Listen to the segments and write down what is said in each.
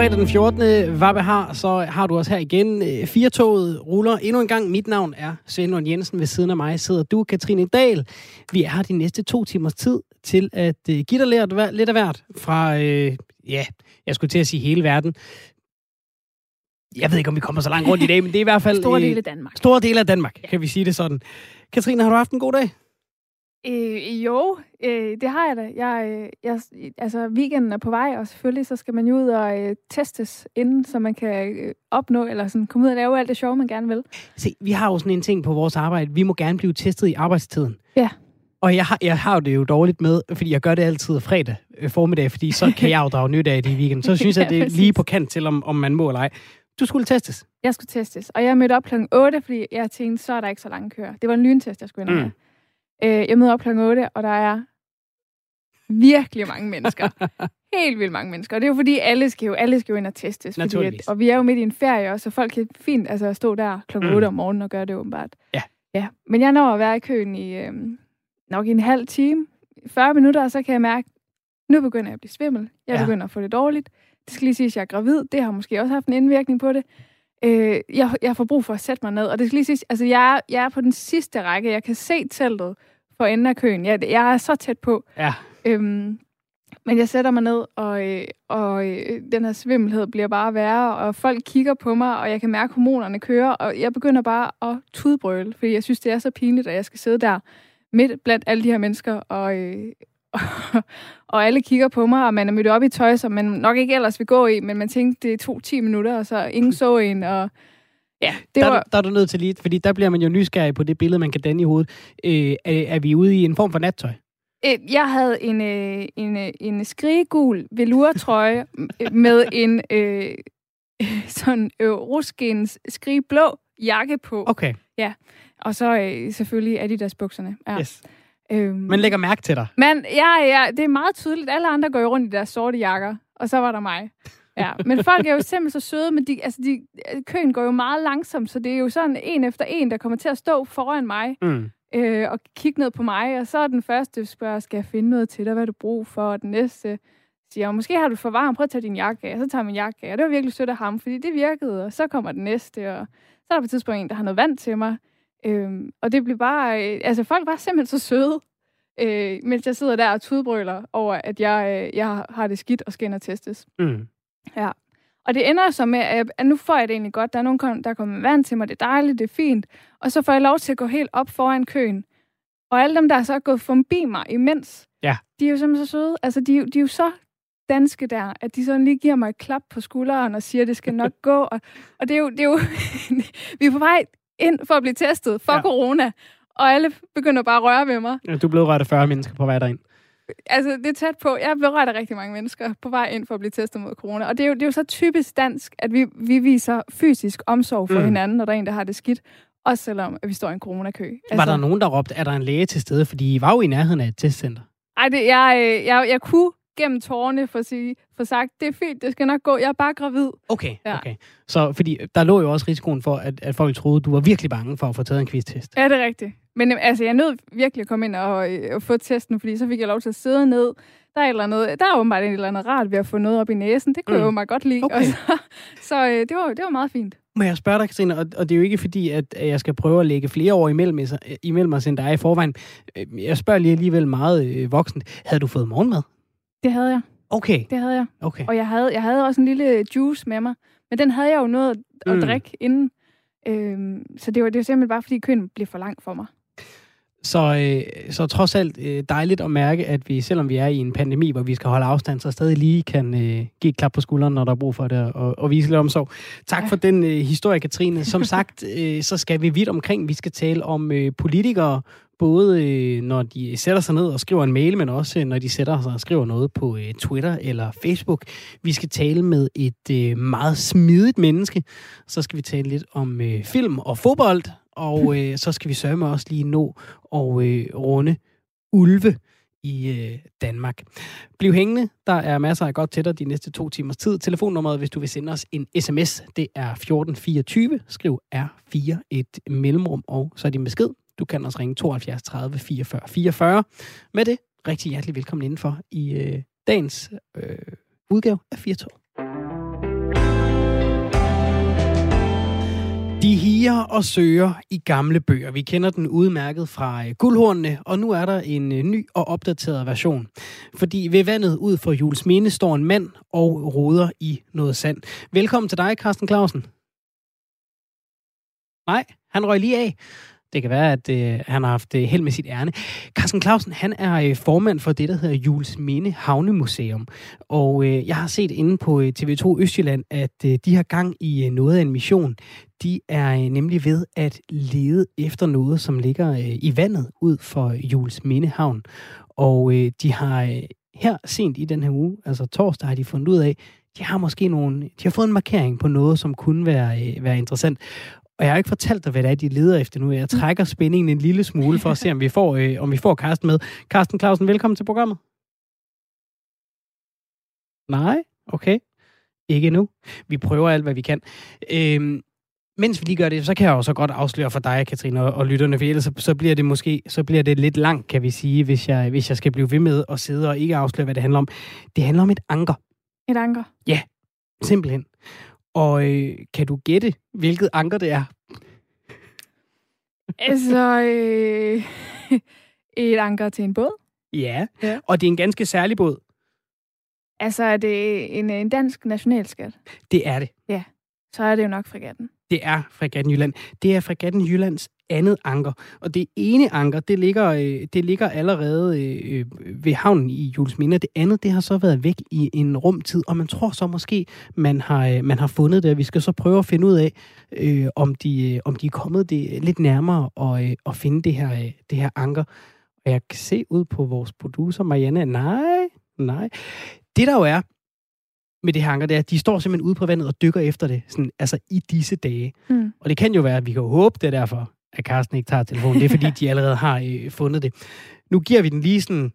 Fredag den 14. Hvad har, så har du os her igen. Øh, Firetoget ruller endnu en gang. Mit navn er Svend Jensen. Ved siden af mig sidder du, Katrine Dahl. Vi er her de næste to timers tid til at uh, give dig lidt, af hvert fra, uh, ja, jeg skulle til at sige hele verden. Jeg ved ikke, om vi kommer så langt rundt i dag, men det er i hvert fald... Store dele af Danmark. Store dele af Danmark, ja. kan vi sige det sådan. Katrine, har du haft en god dag? Øh, jo, øh, det har jeg da. Jeg, øh, jeg, altså, weekenden er på vej, og selvfølgelig så skal man jo ud og øh, testes inden, så man kan øh, opnå, eller sådan komme ud og lave alt det sjove, man gerne vil. Se, vi har jo sådan en ting på vores arbejde. Vi må gerne blive testet i arbejdstiden. Ja. Og jeg har, jeg har det jo dårligt med, fordi jeg gør det altid fredag øh, formiddag, fordi så kan jeg jo drage nyt af det i weekenden. Så synes ja, jeg, det er lige på kant til, om, om man må eller ej. Du skulle testes. Jeg skulle testes, og jeg mødte op kl. 8, fordi jeg tænkte, så er der ikke så lang kør. Det var en lyntest, jeg skulle ind mm. Øh, jeg møder op kl. 8, og der er virkelig mange mennesker. Helt vildt mange mennesker. Og det er jo fordi, alle skal jo, alle skal jo ind og testes. Fordi at, og vi er jo midt i en ferie også, så folk kan fint altså, stå der kl. 8 mm. om morgenen og gøre det åbenbart. Ja. ja. Men jeg når at være i køen i øh, nok i en halv time, 40 minutter, og så kan jeg mærke, nu begynder jeg at blive svimmel. Jeg ja. begynder at få det dårligt. Det skal lige sige, at jeg er gravid. Det har måske også haft en indvirkning på det. Øh, jeg, jeg får brug for at sætte mig ned. Og det skal lige sige, altså jeg er, jeg er på den sidste række. Jeg kan se teltet for enden af køen. Jeg, jeg er så tæt på. Ja. Øhm, men jeg sætter mig ned, og, øh, og øh, den her svimmelhed bliver bare værre, og folk kigger på mig, og jeg kan mærke, at hormonerne kører, og jeg begynder bare at tudbrøle, fordi jeg synes, det er så pinligt, at jeg skal sidde der midt blandt alle de her mennesker, og, øh, og alle kigger på mig, og man er mødt op i tøj, som man nok ikke ellers vil gå i, men man tænkte, det tog 10 minutter, og så ingen så en, og Ja, det der, var... der er du nødt til lige, fordi der bliver man jo nysgerrig på det billede, man kan danne i hovedet. Øh, er, er vi ude i en form for nattøj? Øh, jeg havde en, øh, en, øh, en skrigegul velurtrøje med en øh, sådan øh, ruskens skrigblå jakke på. Okay. Ja, og så øh, selvfølgelig Adidas bukserne. Ja. Yes. Øhm, Man lægger mærke til dig. Men ja, ja, det er meget tydeligt. Alle andre går rundt i deres sorte jakker, og så var der mig. Ja, men folk er jo simpelthen så søde, men de, altså de, køen går jo meget langsomt, så det er jo sådan en efter en, der kommer til at stå foran mig mm. øh, og kigge ned på mig, og så er den første spørger, skal jeg finde noget til dig, hvad du brug for, og den næste siger, måske har du for varmt, prøv at tage din jakke af, og så tager min jakke af, og det var virkelig sødt af ham, fordi det virkede, og så kommer den næste, og så er der på et tidspunkt en, der har noget vand til mig, øhm, og det blev bare, øh, altså folk var simpelthen så søde, øh, mens jeg sidder der og tudbrøler over, at jeg, øh, jeg har det skidt og skal ind og testes. Mm. Ja. Og det ender så med, at nu får jeg det egentlig godt. Der er nogen, der kommer vand til mig. Det er dejligt, det er fint. Og så får jeg lov til at gå helt op foran køen. Og alle dem, der er så gået forbi mig imens, ja. de er jo simpelthen så søde. Altså, de, de er jo så danske der, at de sådan lige giver mig et klap på skulderen og siger, at det skal nok gå. Og, og det er jo, det er jo vi er på vej ind for at blive testet for ja. corona, og alle begynder bare at røre ved mig. Ja, du er blevet rørt af 40 mennesker på vej derind altså, det er tæt på. Jeg berørt af rigtig mange mennesker på vej ind for at blive testet mod corona. Og det er jo, det er jo så typisk dansk, at vi, vi viser fysisk omsorg for mm. hinanden, når der er en, der har det skidt. Også selvom at vi står i en coronakø. Altså, var der nogen, der råbte, er der en læge til stede? Fordi I var jo i nærheden af et testcenter. Ej, det, jeg, øh, jeg, jeg kunne gennem tårerne for at sige, for sagt, det er fint, det skal nok gå, jeg er bare gravid. Okay, ja. okay. Så fordi der lå jo også risikoen for, at, at folk troede, du var virkelig bange for at få taget en quiz-test. Ja, det er rigtigt. Men altså, jeg nød virkelig at komme ind og, øh, og få testen, fordi så fik jeg lov til at sidde ned. Der er, eller andet, der er åbenbart et eller andet rart ved at få noget op i næsen. Det kunne mm. jeg jo meget godt lide. Okay. Og så så øh, det, var, det var meget fint. Må jeg spørge dig, Christine, og, og det er jo ikke fordi, at jeg skal prøve at lægge flere år imellem, imellem os, end dig i forvejen. Øh, jeg spørger lige alligevel meget øh, voksent. Havde du fået morgenmad? Det havde jeg. Okay. Det havde jeg. Okay. Og jeg havde, jeg havde også en lille juice med mig. Men den havde jeg jo noget at mm. drikke inden. Øhm, så det var, det var simpelthen bare, fordi køen blev for lang for mig. Så, øh, så trods alt øh, dejligt at mærke, at vi, selvom vi er i en pandemi, hvor vi skal holde afstand, så stadig lige kan øh, give et klap på skulderen, når der er brug for det, og, og vise lidt omsorg. Tak ja. for den øh, historie, Katrine. Som sagt, øh, så skal vi vidt omkring. Vi skal tale om øh, politikere, både øh, når de sætter sig ned og skriver en mail, men også øh, når de sætter sig og skriver noget på øh, Twitter eller Facebook. Vi skal tale med et meget smidigt menneske. Så skal vi tale lidt om film og fodbold, og så skal vi sørge også lige nå og runde ulve i øh, Danmark. Bliv hængende. Der er masser af godt til dig de næste to timers tid. Telefonnummeret, hvis du vil sende os en sms, det er 1424. Skriv R4 et mellemrum, og så er din besked. Du kan også ringe 72 30 44 44. Med det, rigtig hjertelig velkommen indenfor i øh, dagens øh, udgave af Firtog. De higer og søger i gamle bøger. Vi kender den udmærket fra øh, guldhornene, og nu er der en øh, ny og opdateret version. Fordi ved vandet ud for Jules Minde står en mand og roder i noget sand. Velkommen til dig, Carsten Clausen. Nej, han røg lige af. Det kan være, at øh, han har haft øh, held med sit ærne. Carsten Clausen, han er øh, formand for det, der hedder Jules Minde Havnemuseum. Og øh, jeg har set inde på øh, TV2 Østjylland, at øh, de har gang i øh, noget af en mission. De er øh, nemlig ved at lede efter noget, som ligger øh, i vandet ud for Jules Minde Havn. Og øh, de har øh, her sent i den her uge, altså torsdag, har de fundet ud af, de har måske nogle, de har fået en markering på noget, som kunne være, øh, være interessant. Og jeg har ikke fortalt dig, hvad det er, de leder efter nu. Jeg trækker spændingen en lille smule for at se, om vi får, øh, om vi får Carsten med. Carsten Clausen, velkommen til programmet. Nej? Okay. Ikke nu. Vi prøver alt, hvad vi kan. Øhm, mens vi lige gør det, så kan jeg også godt afsløre for dig, Katrine, og, og lytterne, for ellers så, så bliver det måske så bliver det lidt langt, kan vi sige, hvis jeg, hvis jeg skal blive ved med at sidde og ikke afsløre, hvad det handler om. Det handler om et anker. Et anker? Ja, simpelthen. Og øh, kan du gætte, hvilket anker det er? altså, øh, et anker til en båd? Ja. ja, og det er en ganske særlig båd. Altså, er det en, en dansk nationalskat? Det er det. Ja, så er det jo nok fregatten. Det er fregatten Jylland. Det er fregatten Jyllands andet anker. Og det ene anker, det ligger, øh, det ligger allerede øh, ved havnen i Jules Minde. Det andet, det har så været væk i en rumtid, og man tror så måske, man har, øh, man har fundet det. Vi skal så prøve at finde ud af, øh, om, de, om de er kommet det lidt nærmere og, øh, og finde det her, øh, det her anker. Og jeg kan se ud på vores producer, Marianne, nej, nej. Det der jo er, med det hanker, det er, at de står simpelthen ude på vandet og dykker efter det, sådan, altså i disse dage. Mm. Og det kan jo være, at vi kan håbe, det er derfor, at Carsten ikke tager telefonen. Det er, fordi de allerede har øh, fundet det. Nu giver vi den lige sådan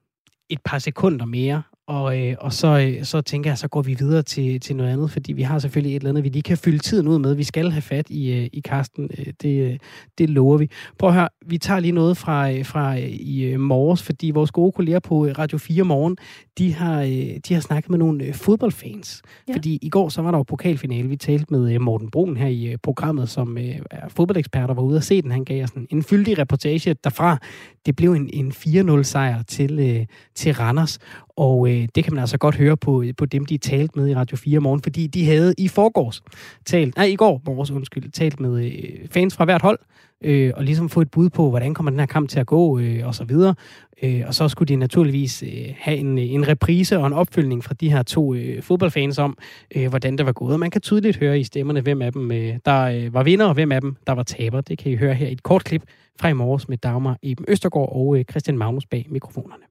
et par sekunder mere, og, øh, og så, øh, så tænker jeg, så går vi videre til, til noget andet, fordi vi har selvfølgelig et eller andet, vi lige kan fylde tiden ud med. Vi skal have fat i, øh, i Karsten, øh, det, øh, det lover vi. Prøv at høre, vi tager lige noget fra, øh, fra øh, i øh, morges, fordi vores gode kolleger på Radio 4 Morgen, de har, øh, de har snakket med nogle øh, fodboldfans. Ja. Fordi i går så var der jo pokalfinale. Vi talte med øh, Morten Brun her i øh, programmet, som øh, er fodboldekspert og var ude at se den. Han gav os en, en fyldig reportage derfra. Det blev en, en 4-0 sejr til, øh, til Randers. Og øh, det kan man altså godt høre på, øh, på dem, de talte med i Radio 4 morgen, fordi de havde i forgårs talt, nej, i går morges, undskyld, talt med øh, fans fra hvert hold, øh, og ligesom få et bud på, hvordan kommer den her kamp til at gå, øh, og så videre. Øh, og så skulle de naturligvis øh, have en, øh, en reprise og en opfølgning fra de her to øh, fodboldfans om, øh, hvordan det var gået. Og man kan tydeligt høre i stemmerne, hvem af dem, øh, der øh, var vinder, og hvem af dem, der var taber. Det kan I høre her i et kort klip fra i morges med Dagmar Eben Østergaard og øh, Christian Magnus bag mikrofonerne.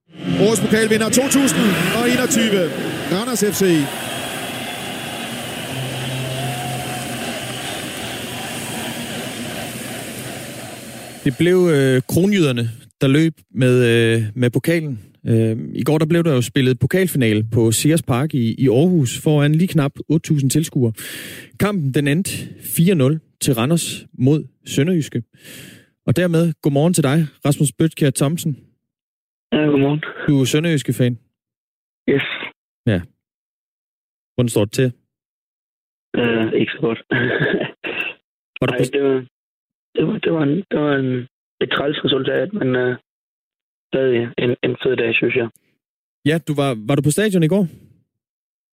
Årets pokalvinder 2021, Randers FC. Det blev øh, kronjyderne, der løb med, øh, med pokalen. Øh, I går der blev der jo spillet pokalfinale på Sears Park i, i Aarhus foran lige knap 8.000 tilskuere. Kampen den endte 4-0 til Randers mod Sønderjyske. Og dermed, godmorgen til dig, Rasmus Bøtkjær Thomsen. Ja, godmorgen. Du er Sønderjyske fan? Yes. Ja. Hvordan står det til? Uh, ikke så godt. var du Ej, det var, det var, det var, en, det var en, et træls resultat, men uh, stadig en, en fed dag, synes jeg. Ja, du var, var du på stadion i går?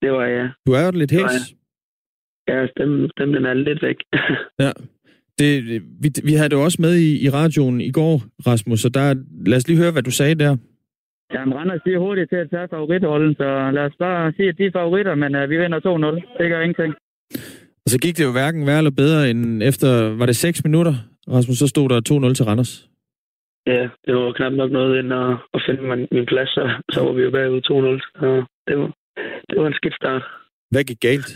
Det var jeg. Du er jo lidt hæs. Ja, stemmen, stemmen er lidt væk. ja. Det, vi, vi havde det også med i, i radioen i går, Rasmus, så der, lad os lige høre, hvad du sagde der. Jamen, Randers de er hurtigt til at tage favoritrollen, så lad os bare sige, at de er favoritter, men uh, vi vinder 2-0. Det gør ingenting. Og så gik det jo hverken værre eller bedre, end efter, var det 6 minutter, Rasmus, så stod der 2-0 til Randers. Ja, det var knap nok noget ind at, at finde min, min plads, så, så var vi jo bagud 2-0. Så det var, det var en skidt start. Hvad gik galt?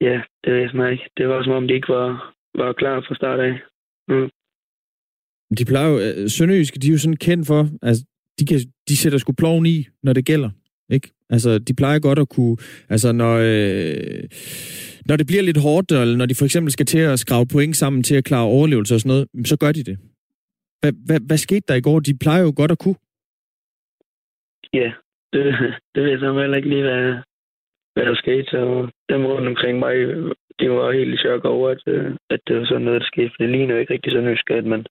Ja, det ved jeg ikke. Det var som om, de ikke var, var klar fra start af. Mm. De plejer jo, Sønderjyske, de er jo sådan kendt for, altså, de, kan, de sætter sgu ploven i, når det gælder. Ikke? Altså, de plejer godt at kunne, altså når, øh, når det bliver lidt hårdt, eller når de for eksempel skal til at skrave point sammen til at klare overlevelse og sådan noget, så gør de det. Hvad, hvad, hvad skete der i går? De plejer jo godt at kunne. Ja, det, det ved jeg så heller ikke lige, hvad, hvad der skete. Og dem rundt omkring mig de var helt i chok over, at, øh, at det var sådan noget, der skete. For det ligner jo ikke rigtig så nysk, at man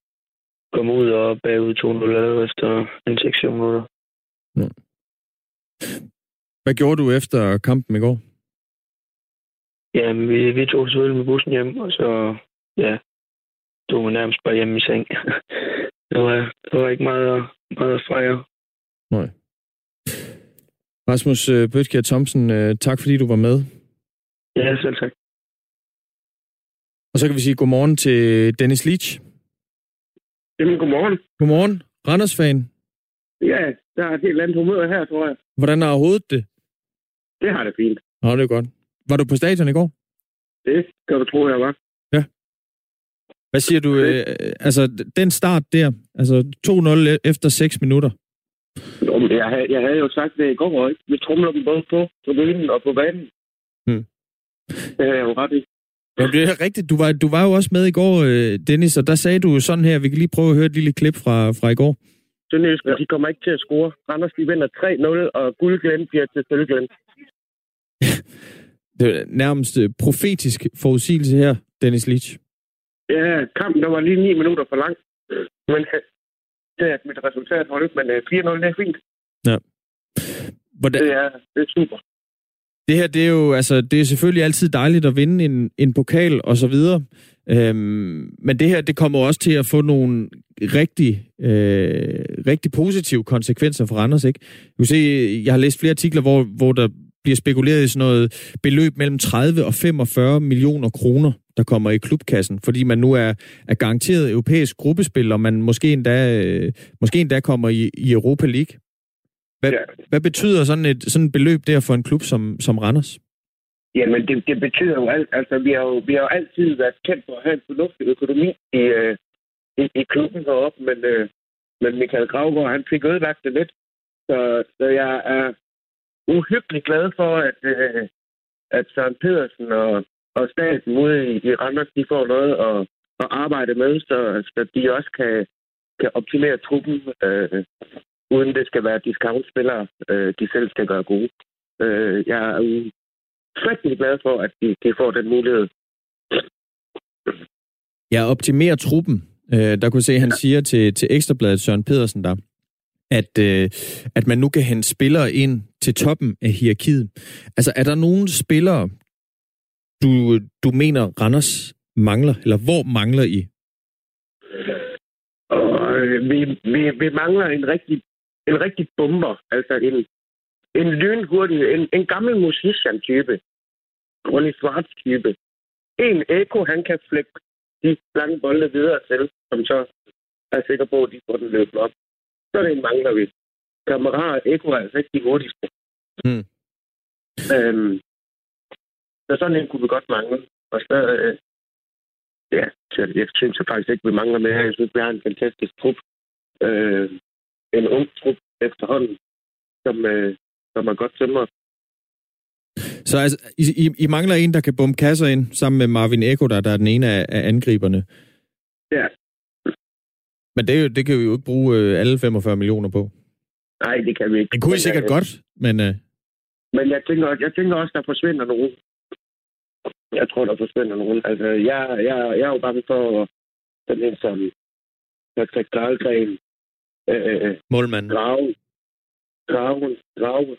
kommer ud og bagud 2-0 allerede efter en 6 minutter. Hvad gjorde du efter kampen i går? Jamen, vi, vi tog selvfølgelig med bussen hjem, og så, ja, tog vi nærmest bare hjem i seng. der, var, der var ikke meget, meget at fejre. Nej. Rasmus øh, Bøtkjær Thomsen, øh, tak fordi du var med. Ja, selv tak. Og så kan vi sige godmorgen til Dennis Leach. Jamen, godmorgen. Godmorgen, Randers-fan. Ja, der er et helt andet humør her, tror jeg. Hvordan har hovedet det? Det har det fint. Nå, det er godt. Var du på stadion i går? Det kan du tro, jeg var. Hvad siger du? Øh, altså, den start der, altså 2-0 efter 6 minutter. Nå, men jeg, havde, jeg havde jo sagt det i går, ikke? Vi trumler dem både på tribunen og på banen. Hmm. Det har jeg jo ret i. Ja, det er rigtigt. Du var, du var jo også med i går, øh, Dennis, og der sagde du sådan her, vi kan lige prøve at høre et lille klip fra, fra i går. Sønderjysk, ja. de kommer ikke til at score. Randers, de vinder 3-0, og guldglæden bliver til sølvglæden. Det er nærmest øh, profetisk forudsigelse her, Dennis Leach. Ja, kampen der var lige 9 minutter for lang. Men øh, det er mit resultat holdt, men øh, 4-0, det er fint. Hvordan, Det er, det er super. Det her, det er jo, altså, det er selvfølgelig altid dejligt at vinde en, en pokal og så videre. Øhm, men det her, det kommer også til at få nogle rigtig, øh, rigtig positive konsekvenser for Randers, ikke? Du kan se, jeg har læst flere artikler, hvor, hvor der bliver spekuleret i sådan noget beløb mellem 30 og 45 millioner kroner, der kommer i klubkassen, fordi man nu er, er garanteret europæisk gruppespil, og man måske endda, øh, måske endda kommer i, i Europa League. Hvad, Ja. hvad betyder sådan et, sådan et beløb der for en klub som, som Randers? Jamen, det, det betyder jo alt. Altså, vi har jo, vi har jo altid været kendt for at have en fornuftig økonomi i, øh, i, i klubben heroppe, men, øh, men Michael Gravgaard, han fik ødelagt det lidt. Så, så jeg er uhyggeligt glad for, at, øh, at Søren Pedersen og, og staten ude i, i Randers, de får noget at, at arbejde med, så, så de også kan, kan optimere truppen, øh, uden det skal være discountspillere, øh, de selv skal gøre gode. Øh, jeg er rigtig glad for, at de, de får den mulighed. Ja, optimere truppen. Øh, der kunne se, at han siger til, til Ekstrabladet Søren Pedersen der, at, øh, at man nu kan hente spillere ind til toppen af hierarkiet. Altså, er der nogle spillere, du, du mener, Randers mangler? Eller hvor mangler I? Og øh, vi, vi, vi mangler en rigtig, en rigtig bomber. Altså en, en lynhurtig, en, en gammel musician-type. Ronny Schwartz-type. En Eko, han kan flække de lange bolde videre til, som så er sikker på, at de får den løbet op. Så er det en mangler vi. Kammerat Eko er altså ikke de hurtigste. Hmm. Øhm, så sådan en kunne vi godt mangle. Og så, øh, ja, så jeg synes jeg faktisk ikke, vi mangler mere. Jeg synes, vi har en fantastisk trup. Øh, en ung trup efterhånden, som, øh, som er godt tømret. Så altså, I, I, I mangler en, der kan bombe kasser ind, sammen med Marvin Eko, der, der er den ene af, af angriberne. Ja. Men det, er jo- det kan vi jo ikke bruge øh, alle 45 millioner på. Nej, det kan vi ikke. Det kunne I sikkert øh, godt, men... Øh, Men jeg tænker, jeg tænker også, der forsvinder nogen. Jeg tror, der forsvinder nogen. Altså, jeg, jeg, jeg er jo bange for sådan en som Patrick Dahlgren, øh, målmanden. Grave, Grave, Grave,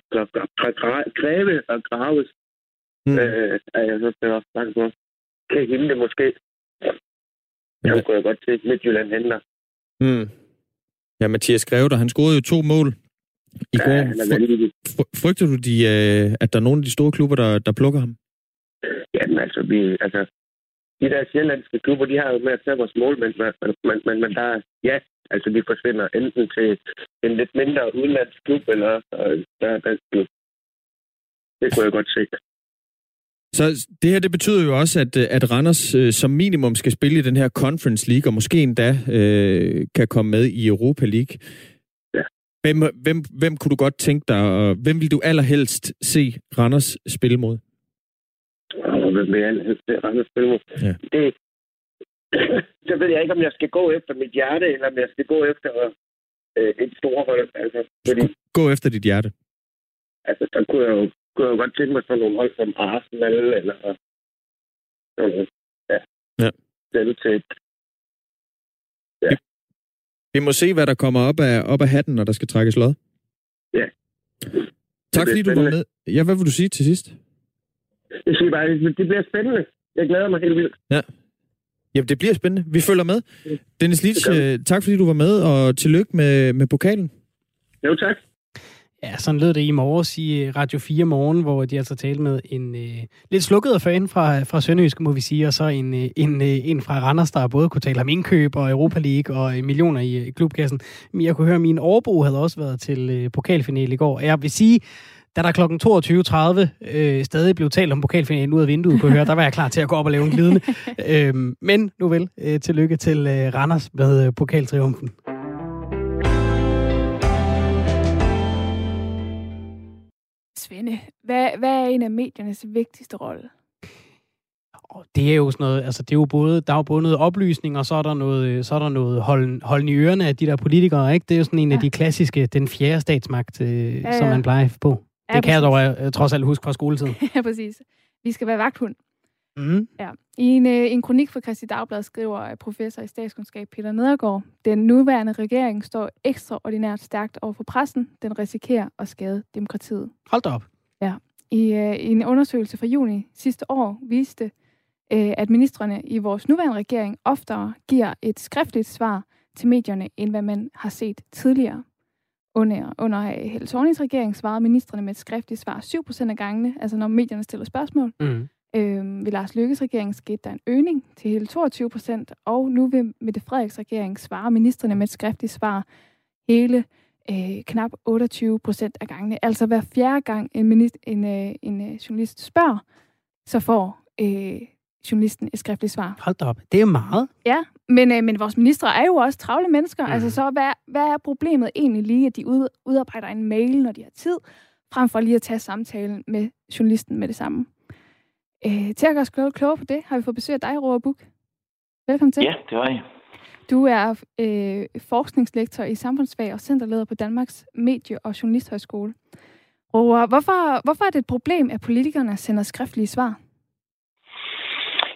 Grave, og Graves, Hmm. øh, er jeg så også bange for. Kan hende det måske. Jeg kunne jeg godt se, at Midtjylland henter. Hmm. Ja, Mathias Greve, der, han scorede jo to mål i Ja, går. fry- Frygter du, de, øh, at der er nogle af de store klubber, der, der plukker ham? Jamen altså, vi, altså, de der sjællandske klubber, de har jo med at tage vores målmænd, men, men, men, men der er, ja, altså de forsvinder enten til en lidt mindre udenlandsk klub, eller øh, der er dansk klub. Det kunne jeg godt se. Så det her, det betyder jo også, at, øh, at Randers øh, som minimum skal spille i den her Conference League, og måske endda øh, kan komme med i Europa League. Ja. Hvem, hvem, hvem kunne du godt tænke dig, og hvem vil du allerhelst se Randers spille mod? Og hvem vil jeg helst se Randers spille mod? Ja. Det, så ved jeg ikke, om jeg skal gå efter mit hjerte, eller om jeg skal gå efter øh, et stort hold. Altså, fordi Gå efter dit hjerte. altså, der kunne jeg jo, kunne jeg jo godt tænke mig sådan nogle hold som Arsenal, eller Altså, ja. Ja. Selvtæt. Vi må se, hvad der kommer op af, op af hatten, når der skal trækkes lod. Ja. Tak fordi bliver du var spændende. med. Ja, hvad vil du sige til sidst? Jeg siger bare, det bliver spændende. Jeg glæder mig helt vildt. Jamen, det bliver spændende. Vi følger med. Dennis Litsch, øh, tak fordi du var med, og tillykke med, med pokalen. Jo, tak. Ja, sådan lød det i morges i øh, Radio 4 morgen, hvor de altså talte med en øh, lidt slukket fan fra, fra Sønderjysk, må vi sige, og så en, øh, en, øh, en fra Randers, der både kunne tale om indkøb og Europa League og øh, millioner i øh, klubkassen. Men jeg kunne høre, at min overbo havde også været til øh, pokalfinale i går. Og jeg vil sige, da der kl. 22.30 øh, stadig blev talt om pokalfinalen ud af vinduet, kunne høre, der var jeg klar til at gå op og lave en glidende. øhm, men nu vel, øh, tillykke til øh, Randers med øh, pokaltriumfen. Svende, hvad, hvad er en af mediernes vigtigste rolle? Og det er jo sådan noget, altså det er jo både, der er jo både noget oplysning, og så er der noget, øh, så er der noget holden, holden i ørerne af de der politikere, ikke? Det er jo sådan en ja. af de klassiske, den fjerde statsmagt, øh, ja, ja. som man plejer på. Det Ja, kan jeg dog øh, trods alt huske fra skoletiden. ja, præcis. Vi skal være vagthund. Mm. Ja. I en, øh, en kronik for Christi Dagblad skriver øh, professor i statskundskab Peter Nedergaard, den nuværende regering står ekstraordinært stærkt over for pressen. Den risikerer at skade demokratiet. Hold da op. I, øh, I en undersøgelse fra juni sidste år viste, øh, at ministerne i vores nuværende regering oftere giver et skriftligt svar til medierne, end hvad man har set tidligere. Under, under Helle Thornings regering svarede ministerne med et skriftligt svar 7% af gangene, altså når medierne stiller spørgsmål. Mm. Øh, ved Lars Lykkes regering skete der en øgning til hele 22 procent, og nu ved Mette Frederiks regering svarer ministerne med et skriftligt svar hele øh, knap 28 procent af gangene. Altså hver fjerde gang en, minist- en, øh, en øh, journalist spørger, så får øh, journalisten et skriftligt svar. Hold da op. Det er meget. Ja, men, øh, men vores ministre er jo også travle mennesker. Mm. Altså så hvad, hvad er problemet egentlig lige, at de ud, udarbejder en mail, når de har tid, frem for lige at tage samtalen med journalisten med det samme. Øh, til at gøre os klogere, klogere på det, har vi fået besøg af dig, Roar Buk. Velkommen til. Ja, det var jeg. Du er øh, forskningslektor i samfundsfag og centerleder på Danmarks Medie- og Journalisthøjskole. Roar, hvorfor, hvorfor er det et problem, at politikerne sender skriftlige svar?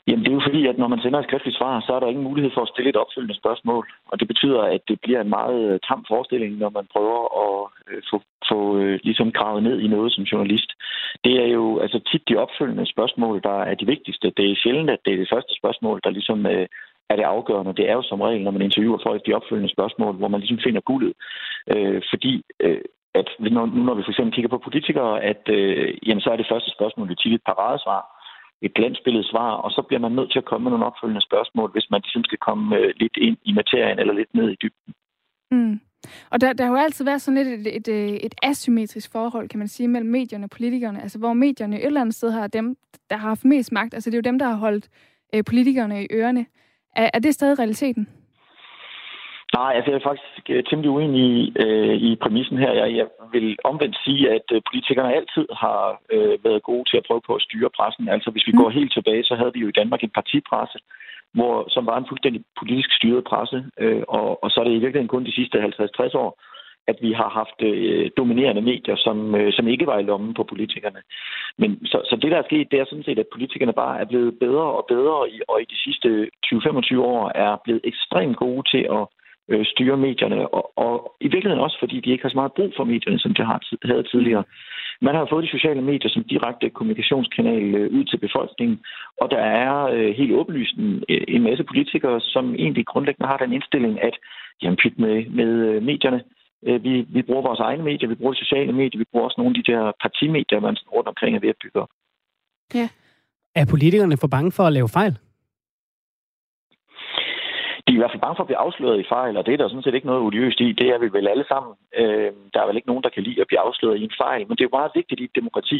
Jamen, det er jo fordi, at når man sender et skriftligt svar, så er der ingen mulighed for at stille et opfølgende spørgsmål. Og det betyder, at det bliver en meget øh, tam forestilling, når man prøver at øh, få, få øh, ligesom gravet ned i noget som journalist. Det er jo altså tit de opfølgende spørgsmål, der er de vigtigste. Det er sjældent, at det er det første spørgsmål, der ligesom er det afgørende. Det er jo som regel, når man interviewer folk, de opfølgende spørgsmål, hvor man ligesom finder guldet. Øh, fordi øh, at når, nu når vi for eksempel kigger på politikere, at øh, jamen, så er det første spørgsmål jo tit et paradesvar et glansbillede svar, og så bliver man nødt til at komme med nogle opfølgende spørgsmål, hvis man ligesom skal komme øh, lidt ind i materien eller lidt ned i dybden. Mm. Og der, der har jo altid været sådan lidt et, et, et, et asymmetrisk forhold, kan man sige, mellem medierne og politikerne. Altså hvor medierne et eller andet sted har dem, der har haft mest magt. Altså det er jo dem, der har holdt øh, politikerne i ørerne. Er, er det stadig realiteten? Nej, altså jeg er faktisk øh, temmelig uenig i, øh, i præmissen her. Jeg, jeg vil omvendt sige, at øh, politikerne altid har øh, været gode til at prøve på at styre pressen. Altså hvis vi Mm. går helt tilbage, så havde vi jo i Danmark en partipresse, hvor, som var en fuldstændig politisk styret presse. Øh, og, og så er det i virkeligheden kun de sidste 50-60 år, at vi har haft øh, dominerende medier, som, øh, som ikke var i lommen på politikerne. Men så, så det, der er sket, det er sådan set, at politikerne bare er blevet bedre og bedre, i, og i de sidste 20-25 år er blevet ekstremt gode til at øh, styre medierne, og, og i virkeligheden også, fordi de ikke har så meget brug for medierne, som de har, havde tidligere. Man har fået de sociale medier som direkte kommunikationskanal øh, ud til befolkningen, og der er øh, helt åbenlyst en, en masse politikere, som egentlig grundlæggende har den indstilling, at jamen, pyt med, med øh, medierne. Øh, vi, vi bruger vores egne medier, vi bruger de sociale medier, vi bruger også nogle af de der partimedier, man sådan rundt omkring er ved at bygge op. Er politikerne for bange for at lave fejl? De er i hvert fald bange for at blive afsløret i fejl, og det er der sådan set ikke noget odiøst i. Det er vi vel alle sammen. Øh, der er vel ikke nogen, der kan lide at blive afsløret i en fejl, men det er jo meget vigtigt i et demokrati,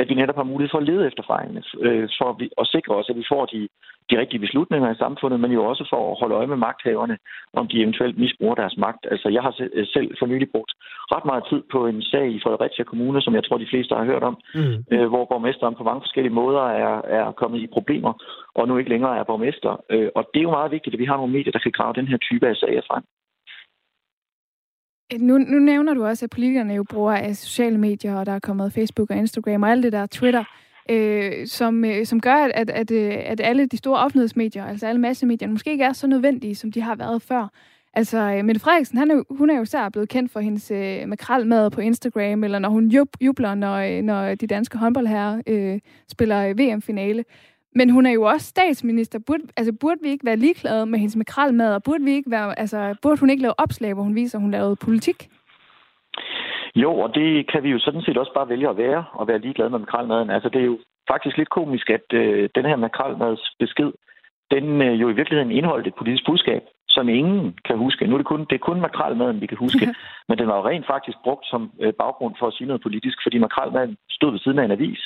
at vi netop har mulighed for at lede efter fejlene, øh, for at, vi, at sikre os, at vi får de, de rigtige beslutninger i samfundet, men jo også for at holde øje med magthaverne, om de eventuelt misbruger deres magt. Altså, jeg har se- selv for nylig brugt ret meget tid på en sag i Fredericia Kommune, som jeg tror, de fleste har hørt om, Mm. øh, hvor borgmesteren på mange forskellige måder er, er kommet i problemer, og nu ikke længere er borgmester. Øh, og det er jo meget vigtigt, at vi har nogle medier, der kan grave den her type af sager frem. Øh, nu, nu nævner du også, at politikerne jo bruger af sociale medier, og der er kommet Facebook og Instagram og alt det der, Twitter. øh, som, øh, som gør, at, at, at, øh, at alle de store offentlighedsmedier, altså alle massemedierne, måske ikke er så nødvendige, som de har været før. Altså, øh, Mette Frederiksen, han er hun er jo især blevet kendt for hendes øh, makralmad på Instagram, eller når hun jubler, når, når de danske håndboldherrer øh, spiller VM-finale. Men hun er jo også statsminister. Burde, altså, burde vi ikke være ligeglade med hendes makralmad, og burde, vi ikke være, altså, burde hun ikke lave opslag, hvor hun viser, at hun lavede politik? Jo, og det kan vi jo sådan set også bare vælge at være, og være ligeglade med makralmaden. Altså, det er jo faktisk lidt komisk, at øh, den her makralmads besked, den øh, jo i virkeligheden indeholdt et politisk budskab, som ingen kan huske. Nu er det kun, det er kun makralmaden, vi kan huske, men den var jo rent faktisk brugt som øh, baggrund for at sige noget politisk, fordi makralmaden stod ved siden af en avis,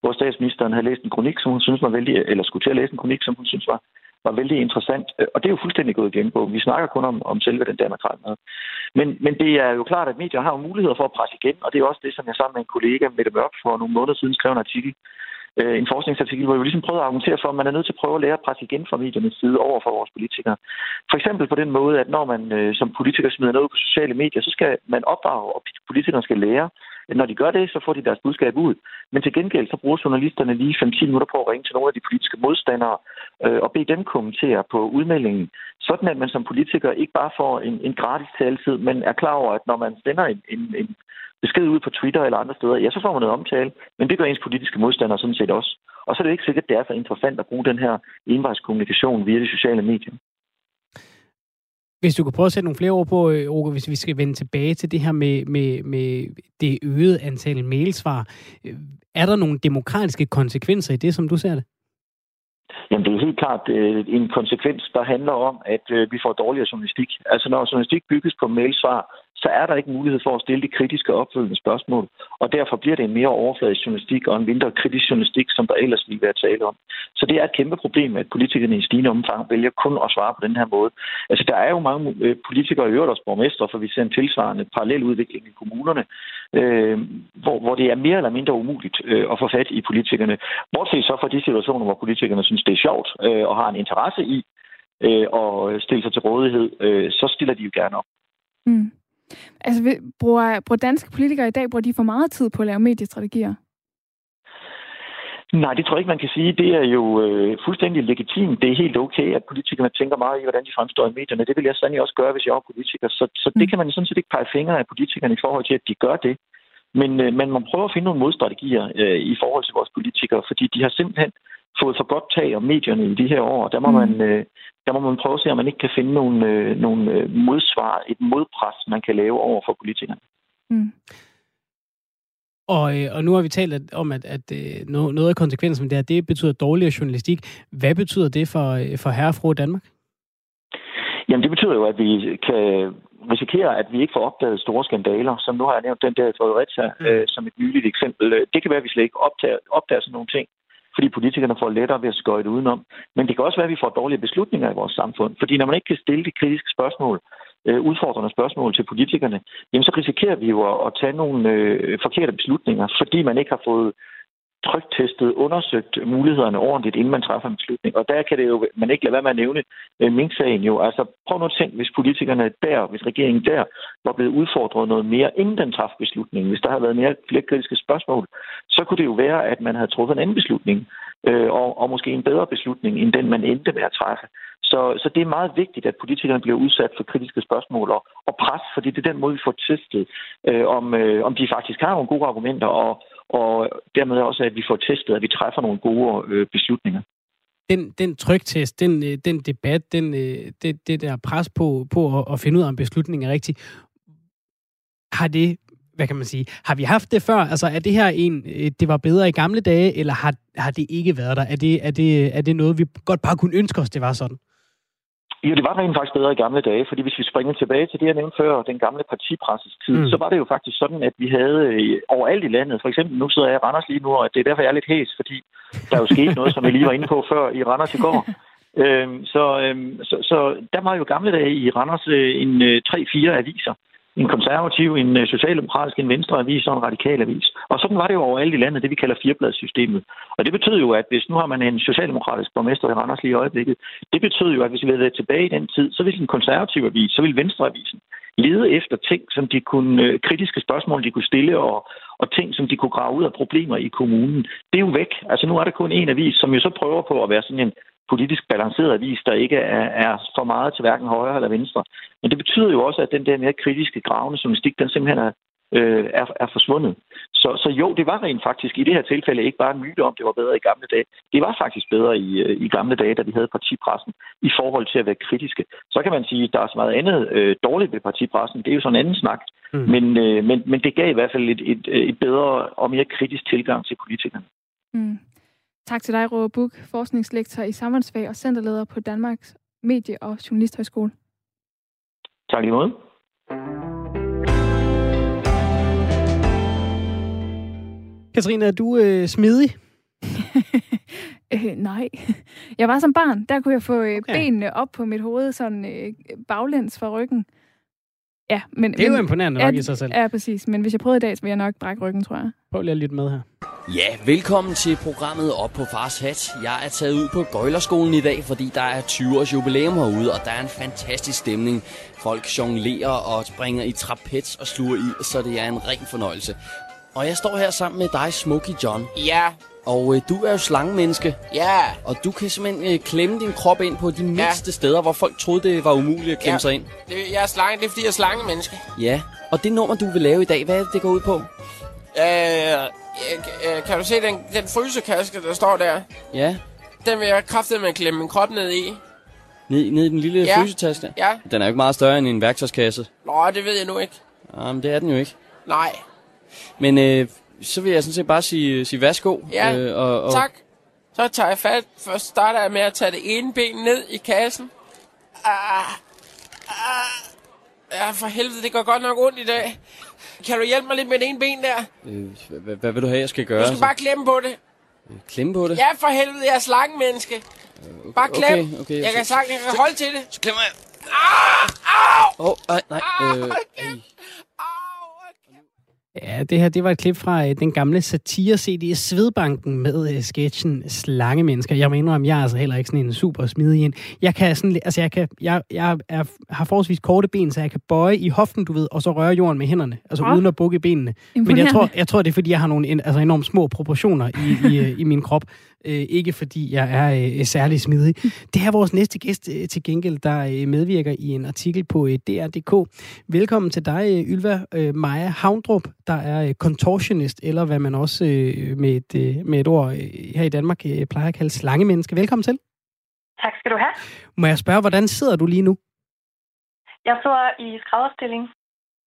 hvor statsministeren havde læst en kronik, som hun synes var vældig, eller skulle til at læse en kronik, som hun synes var, var vældig interessant. Øh, og det er jo fuldstændig gået igen på. Vi snakker kun om, om selve den der makralmad. Men, men det er jo klart, at medier har jo muligheder for at presse igen, og det er også det, som jeg sammen med en kollega, Mette Mørk, for nogle måneder siden skrev en artikel, øh, en forskningsartikel, hvor vi ligesom prøvede at argumentere for, at man er nødt til at prøve at lære at presse igen fra mediernes side over for vores politikere. For eksempel på den måde, at når man øh, som politiker smider noget på sociale medier, så skal man opdrage, og politikerne skal lære, når de gør det, så får de deres budskab ud. Men til gengæld, så bruger journalisterne lige 5-10 minutter på at ringe til nogle af de politiske modstandere øh, og bede dem kommentere på udmeldingen, sådan at man som politiker ikke bare får en, en gratis taltid, men er klar over, at når man sender en, en, en besked ud på Twitter eller andre steder, ja, så får man noget omtale, men det gør ens politiske modstandere sådan set også. Og så er det ikke sikkert, at det er så interessant at bruge den her envejskommunikation via de sociale medier. Hvis du kan prøve at sætte nogle flere ord på, øh, Roger, hvis vi skal vende tilbage til det her med, med, med det øgede antal mailsvar. Øh, er der nogle demokratiske konsekvenser i det, som du ser det? Jamen, det er helt klart øh, en konsekvens, der handler om, at øh, vi får dårligere journalistik. Altså, når journalistik bygges på mailsvar, så er der ikke mulighed for at stille de kritiske opfølgende spørgsmål. Og derfor bliver det en mere overfladisk journalistik og en mindre kritisk journalistik, som der ellers ville være tale om. Så det er et kæmpe problem, at politikerne i stigende omfang vælger kun at svare på den her måde. Altså, der er jo mange øh, politikere, i øvrigt også borgmestre, for vi ser en tilsvarende parallel udvikling i kommunerne, øh, hvor, hvor det er mere eller mindre umuligt øh, at få fat i politikerne. Bortset så fra de situationer, hvor politikerne synes, det er sjovt øh, og har en interesse i øh, og stille sig til rådighed, øh, så stiller de jo gerne op. Mm. Altså, bruger, bruger danske politikere i dag, bruger de for meget tid på at lave mediestrategier? Nej, det tror jeg ikke, man kan sige. Det er jo øh, fuldstændig legitimt. Det er helt okay, at politikerne tænker meget i, hvordan de fremstår i medierne. Det vil jeg sandelig også gøre, hvis jeg var politiker. Så, så mm. det kan man sådan set ikke pege fingre af politikerne i forhold til, at de gør det. Men øh, man må prøve at finde nogle modstrategier øh, i forhold til vores politikere, fordi de har simpelthen fået for godt tag om medierne i de her år. Der må, mm. man, øh, der må man prøve at se, om man ikke kan finde nogle, øh, nogle øh, modsvar, et modpres, man kan lave over for politikerne. Mm. Og, og nu har vi talt om, at, at noget af konsekvensen det her, det betyder dårligere journalistik. Hvad betyder det for, for herrefru Danmark? Jamen, det betyder jo, at vi kan risikere, at vi ikke får opdaget store skandaler, som nu har jeg nævnt den der Fredericia mm. øh, som et nyligt eksempel. Det kan være, at vi slet ikke opdager, opdager sådan nogle ting fordi politikerne får lettere ved at skøjte udenom. Men det kan også være, at vi får dårlige beslutninger i vores samfund, fordi når man ikke kan stille de kritiske spørgsmål, øh, udfordrende spørgsmål til politikerne, jamen så risikerer vi jo at, at tage nogle øh, forkerte beslutninger, fordi man ikke har fået trygtestet, undersøgt mulighederne ordentligt, inden man træffer en beslutning. Og der kan det jo, man ikke lade være med at nævne øh, Mink-sagen jo. Altså prøv nu at tænke, hvis politikerne der, hvis regeringen der var blevet udfordret noget mere, inden den træffede beslutningen, hvis der havde været mere flere kritiske spørgsmål, så kunne det jo være, at man havde truffet en anden beslutning, øh, og, og måske en bedre beslutning, end den man endte med at træffe. Så, så det er meget vigtigt, at politikerne bliver udsat for kritiske spørgsmål og, og pres, fordi det er den måde, vi får testet, øh, om, øh, om de faktisk har nogle gode argumenter, og, og dermed også, at vi får testet, at vi træffer nogle gode øh, beslutninger. Den, den trygtest, den, øh, den debat, den, øh, det, det der pres på, på at, at finde ud af, om beslutningen er rigtig, har det, hvad kan man sige, har vi haft det før? Altså er det her en, øh, det var bedre i gamle dage, eller har, har det ikke været der? Er det, er, det, er det noget, vi godt bare kunne ønske os, det var sådan? Jo, det var rent faktisk bedre i gamle dage, fordi hvis vi springer tilbage til det, jeg nævnte før, den gamle partipresses tid, mm. så var det jo faktisk sådan, at vi havde øh, overalt i landet, for eksempel nu sidder jeg i Randers lige nu, og det er derfor, jeg er lidt hæs, fordi der er jo sket noget, som jeg lige var inde på før i Randers i går. Øhm, så, øhm, så, så der var jo gamle dage i Randers øh, en øh, 3-4 aviser, en konservativ, en øh, socialdemokratisk, en venstreavis og en radikal avis. Og sådan var det jo overalt i landet, det vi kalder firebladssystemet. Og det betød jo, at hvis nu har man en socialdemokratisk borgmester i Randers lige i øjeblikket, det betød jo, at hvis vi ville tilbage i den tid, så ville en konservativ avis, så ville venstreavisen lede efter ting, som de kunne, øh, kritiske spørgsmål, de kunne stille og, og ting, som de kunne grave ud af problemer i kommunen, det er jo væk. Altså nu er der kun en avis, som jo så prøver på at være sådan en politisk balanceret avis, der ikke er, er for meget til hverken højre eller venstre. Men det betyder jo også, at den der mere kritiske, gravende journalistik, den simpelthen er, øh, er, er forsvundet. Så, så jo, det var rent faktisk i det her tilfælde ikke bare en myte om, det var bedre i gamle dage. Det var faktisk bedre i, øh, i gamle dage, da vi havde partipressen, i forhold til at være kritiske. Så kan man sige, at der er så meget andet øh, dårligt ved partipressen. Det er jo sådan en anden snak. Mm. Men, øh, men, men det gav i hvert fald et, et, et bedre og mere kritisk tilgang til politikerne. Mm. Tak til dig, Roger Buk, forskningslektor i samfundsfag og centerleder på Danmarks Medie- og Journalisthøjskole. Tak i måde. Katrine, er du øh, smidig? øh, nej. Jeg var som barn, der kunne jeg få øh, Okay. benene op på mit hoved, sådan øh, baglæns fra ryggen. Ja, men... Det er jo men, imponerende nok i sig selv. Ja, præcis. Men hvis jeg prøvede i dag, så ville jeg nok brække ryggen, tror jeg. Prøv lige at lytte med her. Ja, velkommen til programmet Op på Fars Hat. Jeg er taget ud på Gøjlerskolen i dag, fordi der er 20 års jubilæum herude, og der er en fantastisk stemning. Folk jonglerer og springer i trapez og sluger i, så det er en ren fornøjelse. Og jeg står her sammen med dig, Smokey John. Ja, Og øh, du er jo slangemenneske, ja, og du kan simpelthen øh, klemme din krop ind på de mindste steder, hvor folk troede, det var umuligt at klemme Ja. sig ind. det, jeg er slange, det er fordi, jeg er slangemenneske. Ja, og det nummer, du vil lave i dag, hvad er det, det går ud på? Øh, øh, kan du se den, den frysekaske, der står der? Ja, Den vil jeg kraftigt med klemme min krop ned i. ned, ned i den lille Ja. frysetaske. Ja, Den er jo ikke meget større end en værktøjskasse. nå, det ved jeg nu ikke. Jamen, det er den jo ikke. Nej, Men øh, så vil jeg sådan set bare sige, sige værsgo. Ja, øh, og, og, tak. Så tager jeg fat. Først starter jeg med at tage det ene ben ned i kassen. Ah, ah. Ja, for helvede, det går godt nok ondt i dag. Kan du hjælpe mig lidt med det ene ben der? Øh, hvad, hvad vil du have, jeg skal gøre? Du skal bare klemme på det. så? Klemme på det? Ja, for helvede, jeg er slangemenneske. Bare klem. Okay, okay. Jeg kan sagtens, jeg kan holde til det. så klemmer jeg. Ah, au, Åh, oh, nej, nej. Øh, hold ej. kæft. au. Ja, det her det var et klip fra øh, den gamle satire-CD Svedbanken med øh, sketchen Slangemennesker. Jeg må indrømme, jeg er altså heller ikke sådan en super smidig en. Jeg kan sådan, altså jeg, kan, jeg, jeg er, har forholdsvis korte ben, så jeg kan bøje i hoften, du ved, og så røre jorden med hænderne, altså Åh. uden at bukke benene. Men jeg tror, jeg tror, det er, fordi jeg har nogle en, altså enormt små proportioner i, i, øh, i min krop. Øh, ikke fordi jeg er øh, særlig smidig. Det her er vores næste gæst øh, til gengæld, der øh, medvirker i en artikel på øh, DR.dk. Velkommen til dig, øh, Ylva øh, Maja Havndrup, der er øh, contortionist, eller hvad man også øh, med, et, øh, med et ord øh, her i Danmark øh, plejer at kalde slangemenneske. Velkommen til. Tak skal du have. Må jeg spørge, hvordan sidder du lige nu? Jeg sidder i skrædderstilling,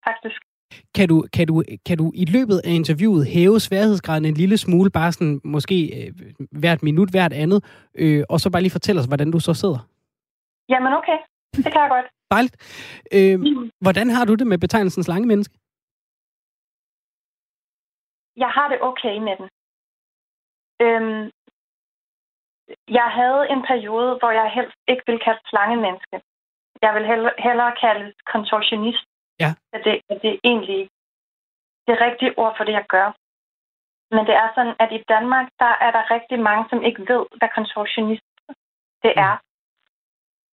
faktisk. Kan du, kan, du, kan du i løbet af interviewet hæve sværhedsgraden en lille smule, bare sådan måske øh, hvert minut, hvert andet, øh, og så bare lige fortælle os, hvordan du så sidder? Jamen okay, det kan jeg godt. Dejligt. Øh, hvordan har du det med betegnelsen slangemenneske? Jeg har det okay med den. Øhm, jeg havde en periode, hvor jeg helst ikke ville kalde slangemenneske. Jeg vil hellere, kalde contortionist. Ja. At det, at det er egentlig det rigtige ord for det, jeg gør. Men det er sådan, at i Danmark, der er der rigtig mange, som ikke ved, hvad contortionist det er.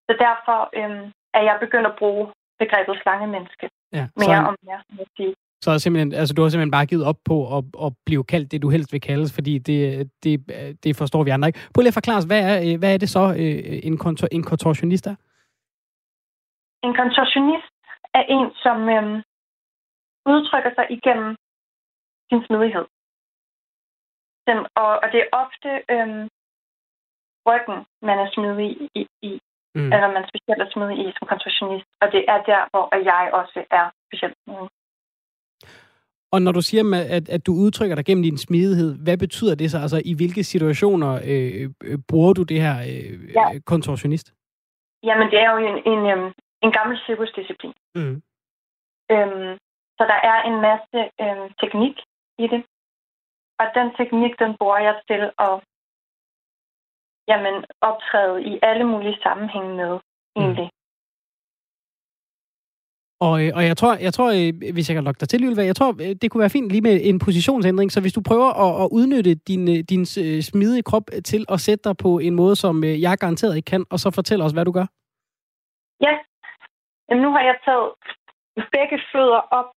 Så derfor øhm, er jeg begyndt at bruge begrebet slangemenneske Ja, mere så, og mere, jeg sige. så er simpelthen, altså, du har simpelthen bare givet op på at, at blive kaldt det, du helst vil kaldes, fordi det, det, det forstår vi andre ikke. Prøv lige at forklare os, hvad er, øh, hvad er det så, øh, en, kontor, en kontortionist er? En contortionist er en, som øhm, udtrykker sig igennem sin smidighed. Dem, og, og det er ofte øhm, ryggen, man er smidig i, i Mm. eller man specielt er smidig i som contortionist. Og det er der, hvor jeg også er specielt smidig. Og når du siger, at, at du udtrykker dig gennem din smidighed, hvad betyder det så? Altså, i hvilke situationer øh, øh, bruger du det her øh, Ja. ja. kontortionist? Jamen, det er jo en, en, øhm, en gammel cirkusdisciplin. Mm. Øhm, så der er en masse øhm, teknik i det. Og den teknik, den bruger jeg til at jamen, optræde i alle mulige sammenhænge med, egentlig. Og, øh, og jeg tror, jeg tror øh, hvis jeg kan lokke dig til, Ylva, jeg tror, øh, det kunne være fint lige med en positionsændring. Så hvis du prøver at, at udnytte din, din smidige krop til at sætte dig på en måde, som jeg garanteret ikke kan, og så fortælle os, hvad du gør. Ja, Jamen, nu har jeg taget begge fødder op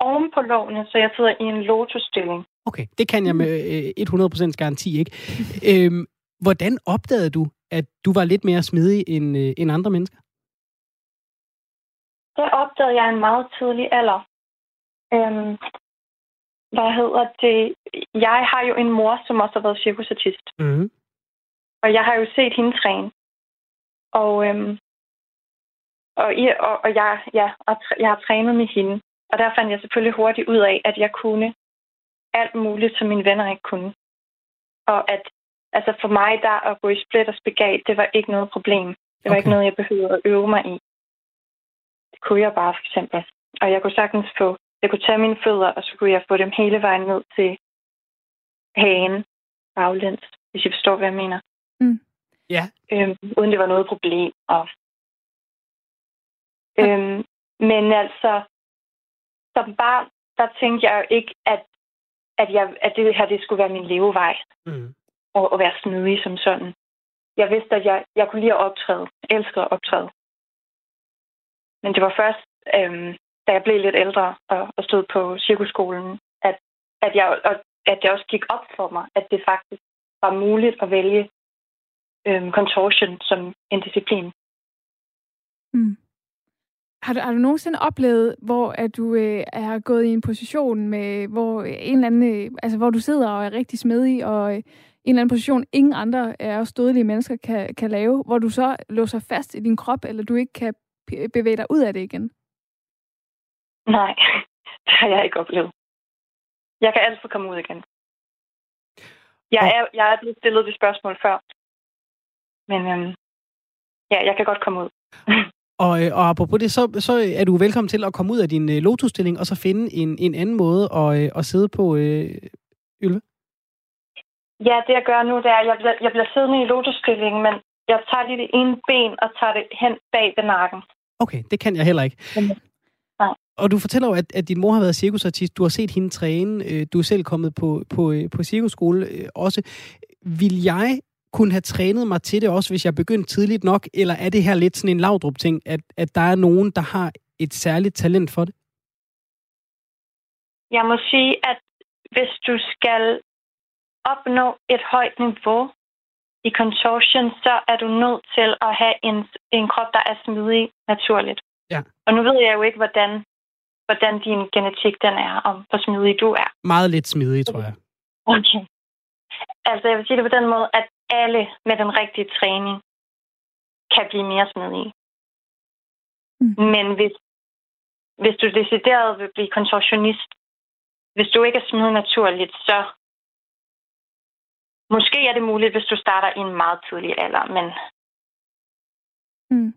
oven på lårene, så jeg sidder i en lotusstilling. Okay, det kan jeg med øh, 100% garanti ikke. øhm, hvordan opdagede du, at du var lidt mere smidig end, øh, end andre mennesker? Det opdagede jeg i en meget tidlig alder. Øhm, hvad hedder det? Jeg har jo en mor, som også har været cirkusartist. Mm-hmm. Og jeg har jo set hende træne. Og, øhm, og, i, og, og jeg, ja, og jeg har trænet med hende. Og der fandt jeg selvfølgelig hurtigt ud af, at jeg kunne alt muligt, som mine venner ikke kunne. Og at altså for mig, der at gå i split og spagat, det var ikke noget problem. Det var Okay. ikke noget, jeg behøvede at øve mig i. Det kunne jeg bare, for eksempel. Og jeg kunne sagtens få, jeg kunne tage mine fødder, og så kunne jeg få dem hele vejen ned til hagen baglæns, hvis I forstår, hvad jeg mener. Mm. Ja. Øhm, uden det var noget problem. Og, øhm, men altså, som barn, der tænkte jeg jo ikke, at, at, jeg, at det her det skulle være min levevej Mm. og at være smidig som sådan. Jeg vidste, at jeg, jeg kunne lide at optræde. Jeg elskede at optræde. Men det var først, øhm, da jeg blev lidt ældre og, og stod på cirkusskolen, at, at, jeg, og, at det også gik op for mig, at det faktisk var muligt at vælge øhm, contortion som en disciplin. Mm. Har du, har du nogensinde oplevet, hvor at du øh, er gået i en position med, hvor en eller anden, øh, altså hvor du sidder og er rigtig smedig, og øh, en eller anden position, ingen andre er også dødelige mennesker kan, kan lave, hvor du så låser fast i din krop, eller du ikke kan bevæge dig ud af det igen? Nej, det har jeg ikke oplevet. Jeg kan altid komme ud igen. Jeg er, jeg er blevet stillet de spørgsmål før. Men øhm, ja, jeg kan godt komme ud. Og, øh, og apropos det, så, så er du velkommen til at komme ud af din øh, lotusstilling og så finde en, en anden måde at, øh, at sidde på, øh, Ylve. Ja, det jeg gør nu, det er, at jeg bliver, jeg bliver siddende i lotusstillingen, men jeg tager lige det ene ben og tager det hen bag ved nakken. Okay, det kan jeg heller ikke. Nej. Og du fortæller jo, at, at din mor har været cirkusartist. Du har set hende træne. øh, Du er selv kommet på, på, øh, på cirkusskole også. Vil jeg kunne have trænet mig til det også, hvis jeg begyndte tidligt nok? Eller er det her lidt sådan en lavdrup-ting, at, at der er nogen, der har et særligt talent for det? Jeg må sige, at hvis du skal opnå et højt niveau i consortium, så er du nødt til at have en, en krop, der er smidig naturligt. Ja. Og nu ved jeg jo ikke, hvordan, hvordan din genetik den er, om hvor smidig du er. Meget lidt smidig, tror jeg. Okay. Altså, jeg vil sige det på den måde, at alle med den rigtige træning kan blive mere smidige. Mm. Men hvis, hvis du decideret vil blive kontorsionist, hvis du ikke er smidig naturligt, så måske er det muligt, hvis du starter i en meget tidlig alder, men Mm.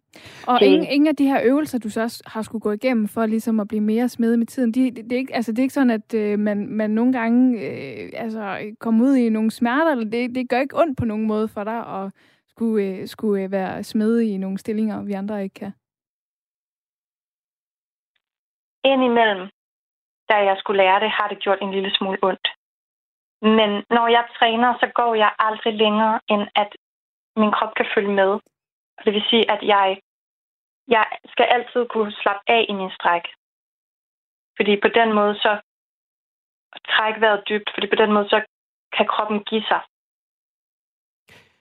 Og Det- ingen, ingen af de her øvelser, du så også har skulle gå igennem for ligesom at blive mere smidig med tiden, de, det, det, er ikke, altså, det er ikke sådan, at øh, man, man nogle gange øh, altså, kommer ud i nogle smerter, eller det, det gør ikke ondt på nogen måde for dig at skulle, øh, skulle øh, være smidig i nogle stillinger, vi andre ikke kan. indimellem, da jeg skulle lære det, har det gjort en lille smule ondt. Men når jeg træner, så går jeg aldrig længere, end at min krop kan følge med. Og det vil sige, at jeg, jeg skal altid kunne slappe af i min stræk. Fordi på den måde så træk vejret dybt, fordi på den måde så kan kroppen give sig.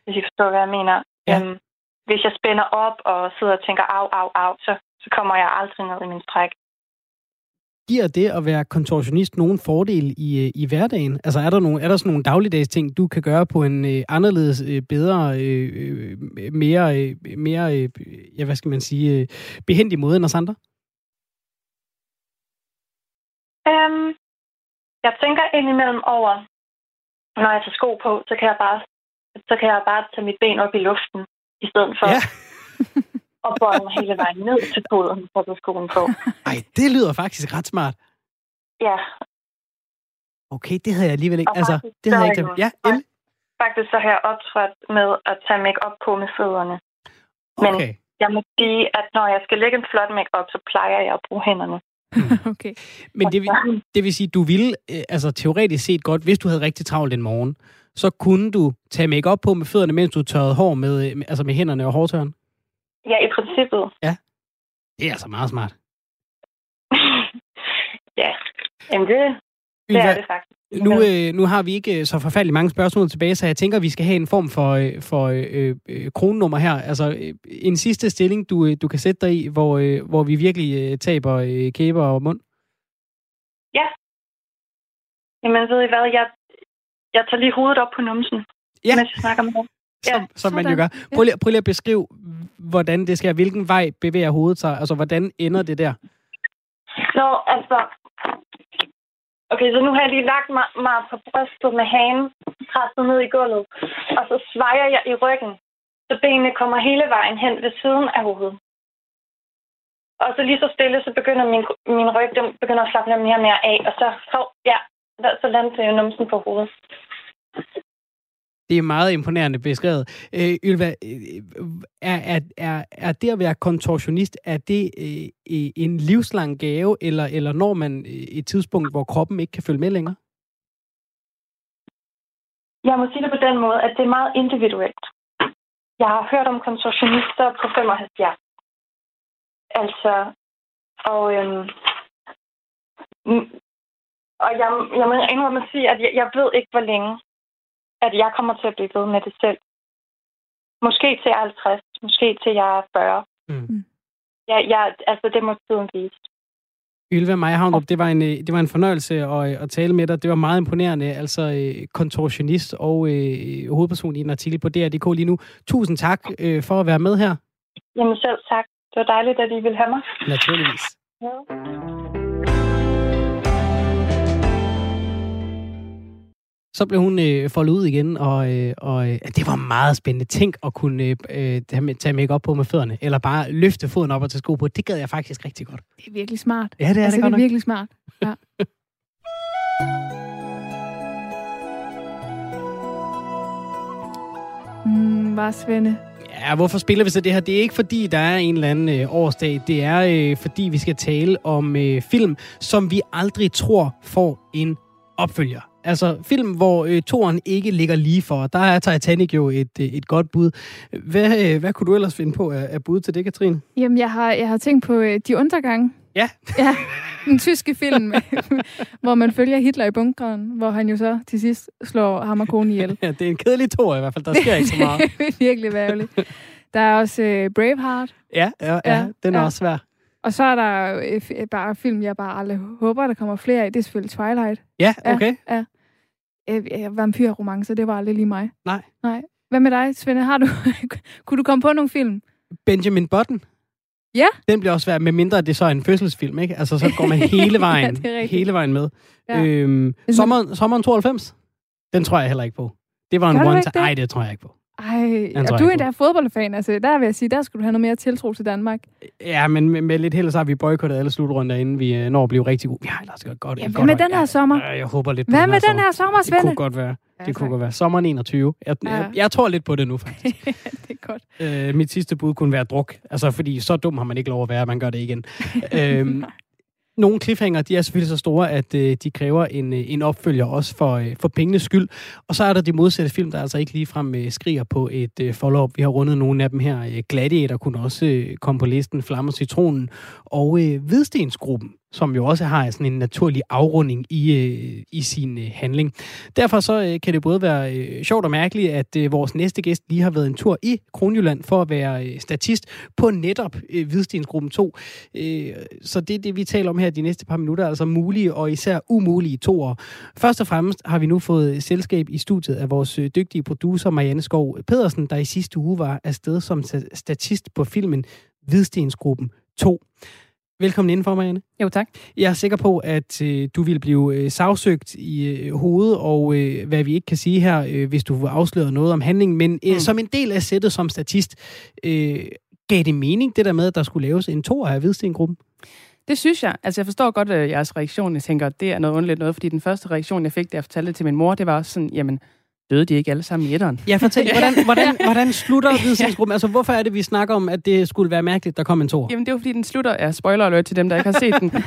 Hvis I forstår, hvad jeg mener. Ja. Øhm, hvis jeg spænder op og sidder og tænker af, af, af, så, så kommer jeg aldrig ned i min stræk. Giver det at være kontorsionist nogen fordel i, øh, i hverdagen? Altså er der, nogle, er der sådan nogle dagligdags ting, du kan gøre på en øh, anderledes, øh, bedre, øh, øh, mere, øh, mere øh, ja, hvad skal man sige, øh, behendig måde end os andre? Øhm, jeg tænker indimellem over, når jeg tager sko på, så kan jeg bare, så kan jeg bare tage mit ben op i luften, i stedet for Ja. at bøje mig hele vejen ned til foden for at skoen på. Ej, det lyder faktisk ret smart. Ja, Okay, det havde jeg alligevel ikke. Og Altså, faktisk, det havde jeg ikke glemt. Ja, endelig. faktisk så har jeg optrådt med at tage make op på med fødderne. Men Okay. jeg må sige, at når jeg skal lægge en flot make op, så plejer jeg at bruge hænderne. okay. Men det, vil- det vil sige, du ville, øh, altså teoretisk set godt, hvis du havde rigtig travlt en morgen, så kunne du tage make op på med fødderne, mens du tørrede hår med, øh, med- altså med hænderne og hårtørren. Ja, i princippet. Det er altså meget smart. ja, Jamen, det, det Ylva, er det faktisk. Nu, øh, nu har vi ikke øh, så forfærdeligt mange spørgsmål tilbage, så jeg tænker, at vi skal have en form for, øh, for øh, øh, kronenummer her. Altså øh, en sidste stilling, du, øh, du kan sætte dig i, hvor, øh, hvor vi virkelig øh, taber øh, kæber og mund. Ja. Jamen, ved I hvad? Jeg, jeg tager lige hovedet op på numsen, Ja. mens jeg snakker med jer. Som, som man jo gør. Prøv lige, prøv lige at beskrive, hvordan det sker. Hvilken vej bevæger hovedet sig? Altså, hvordan ender det der? Nå, altså... Okay, så nu har jeg lige lagt mig, mig på brystet med hagen, presset ned i gulvet, og så svejer jeg i ryggen, så benene kommer hele vejen hen ved siden af hovedet. Og så lige så stille, så begynder min, min ryg, den begynder at slappe mere og mere af, og så, hov, ja, så lander jeg numsen på hovedet. Det er meget imponerende beskrevet. Øh, Ylva, øh, er, er, er, er det at være kontorsionist, er det øh, øh, en livslang gave, eller, eller når man øh, et tidspunkt, hvor kroppen ikke kan følge med længere? Jeg må sige det på den måde, at det er meget individuelt. Jeg har hørt om kontorsionister på 75. Altså, og, øhm, og jeg, jeg må indrømme at sige, at jeg, jeg ved ikke, hvor længe, at jeg kommer til at blive ved med det selv. Måske til jeg er 50, måske til jeg er 40. Mm. Jeg, jeg, altså, det må tiden vise. Ylva Maja Havndrup, det var en, øh, det var en fornøjelse at, at tale med dig. Det var meget imponerende. Altså øh, kontorsionist og øh, hovedperson i en artikel på DR.dk lige nu. Tusind tak øh, for at være med her. Jamen selv tak. Det var dejligt, at I ville have mig. Naturligvis. Ja. Så blev hun øh, foldet ud igen, og, øh, og øh, det var meget spændende. Tænk at kunne øh, øh, tage make op på med fødderne, eller bare løfte foden op og tage sko på. Det gad jeg faktisk rigtig godt. Det er virkelig smart. Ja, det er altså, det godt det er nok. virkelig smart. Ja. mm, var Svende. Ja, hvorfor spiller vi så det her? Det er ikke fordi, der er en eller anden øh, årsdag. Det er øh, fordi, vi skal tale om øh, film, som vi aldrig tror får en opfølger. Altså film, hvor øh, toren ikke ligger lige for. Der er Titanic jo et, øh, et godt bud. Hvad, øh, hvad kunne du ellers finde på af, af bud til det, Katrine? Jamen, jeg har, jeg har tænkt på øh, De Undergange. Ja. Ja, en tyske film, hvor man følger Hitler i bunkeren, hvor han jo så til sidst slår ham og konen ihjel. Ja, det er en kedelig tor i hvert fald. Der sker ikke så meget. det er virkelig værveligt. Der er også øh, Braveheart, Ja, ja, ja, Ja, den er ja. også svær. og så er der øh, bare film, jeg bare aldrig håber, der kommer flere af. Det er selvfølgelig Twilight. Ja, okay. Ja, ja. Øh, øh, vampyrromance, det var aldrig lige mig. Nej. Nej. Hvad med dig, Svende? Har du, kunne du komme på nogle film? Benjamin Button. Ja. Den bliver også svær, med mindre det så er en fødselsfilm, ikke? Altså, så går man hele vejen, Ja, hele vejen med. Ja. Øhm, sommeren, sommeren 92? Den tror jeg heller ikke på. Det var en Gør du one ikke time. det? Nej, det tror jeg ikke på. Ej, og jeg du er endda fodboldfan. Altså, der vil jeg sige, der skulle du have noget mere tiltro til Danmark. Ja, men med, med lidt held, så har vi boykottet alle slutrunder, inden vi øh, når at blive rigtig gode. Vi har ellers godt, godt, Ja, godt hvad med den her sommer? Ja, jeg håber lidt på Hvad den med den her sommer, Det Svende? kunne godt være. Ja, Det kunne tak. godt være. Sommeren 21. Jeg, Ja. jeg, jeg tror lidt på det nu, faktisk. det er godt. Øh, mit sidste bud kunne være druk. Altså, fordi så dum har man ikke lov at være, at man gør det igen. øhm, nogle cliffhanger, de er selvfølgelig så store, at øh, de kræver en, øh, en opfølger også for, øh, for pengenes skyld. Og så er der de modsatte film, der altså ikke ligefrem øh, skriger på et øh, follow-up. Vi har rundet nogle af dem her. Øh, Gladiator kunne også øh, komme på listen, Flammer Citronen og øh, Hvidstensgruppen som jo også har sådan en naturlig afrunding i, øh, i sin øh, handling. Derfor så øh, kan det både være øh, sjovt og mærkeligt, at øh, vores næste gæst lige har været en tur i Kronjylland for at være øh, statist på netop øh, Hvidstensgruppen 2. Øh, så det er det, vi taler om her de næste par minutter, altså mulige og især umulige toer. Først og fremmest har vi nu fået øh, selskab i studiet af vores øh, dygtige producer Marianne Skov Pedersen, der i sidste uge var afsted som statist på filmen Hvidstensgruppen 2. Velkommen indenfor, Marianne. Jo, tak. Jeg er sikker på, at øh, du vil blive øh, sagsøgt i øh, hovedet, og øh, hvad vi ikke kan sige her, øh, hvis du afslører noget om handlingen. Men øh, mm. som en del af sættet som statist, øh, gav det mening, det der med, at der skulle laves en to af Hvidstengruppen? Det synes jeg. Altså, jeg forstår godt øh, jeres reaktion. Jeg tænker, det er noget underligt noget, fordi den første reaktion, jeg fik, da jeg fortalte det til min mor, det var også sådan, jamen, døde de ikke alle sammen i etteren? Ja, fortæl, hvordan, hvordan, hvordan slutter Hvidstensgruppen? Altså, hvorfor er det, vi snakker om, at det skulle være mærkeligt, der kom en to? Jamen, det er jo fordi, den slutter... Ja, spoiler alert til dem, der ikke har set den.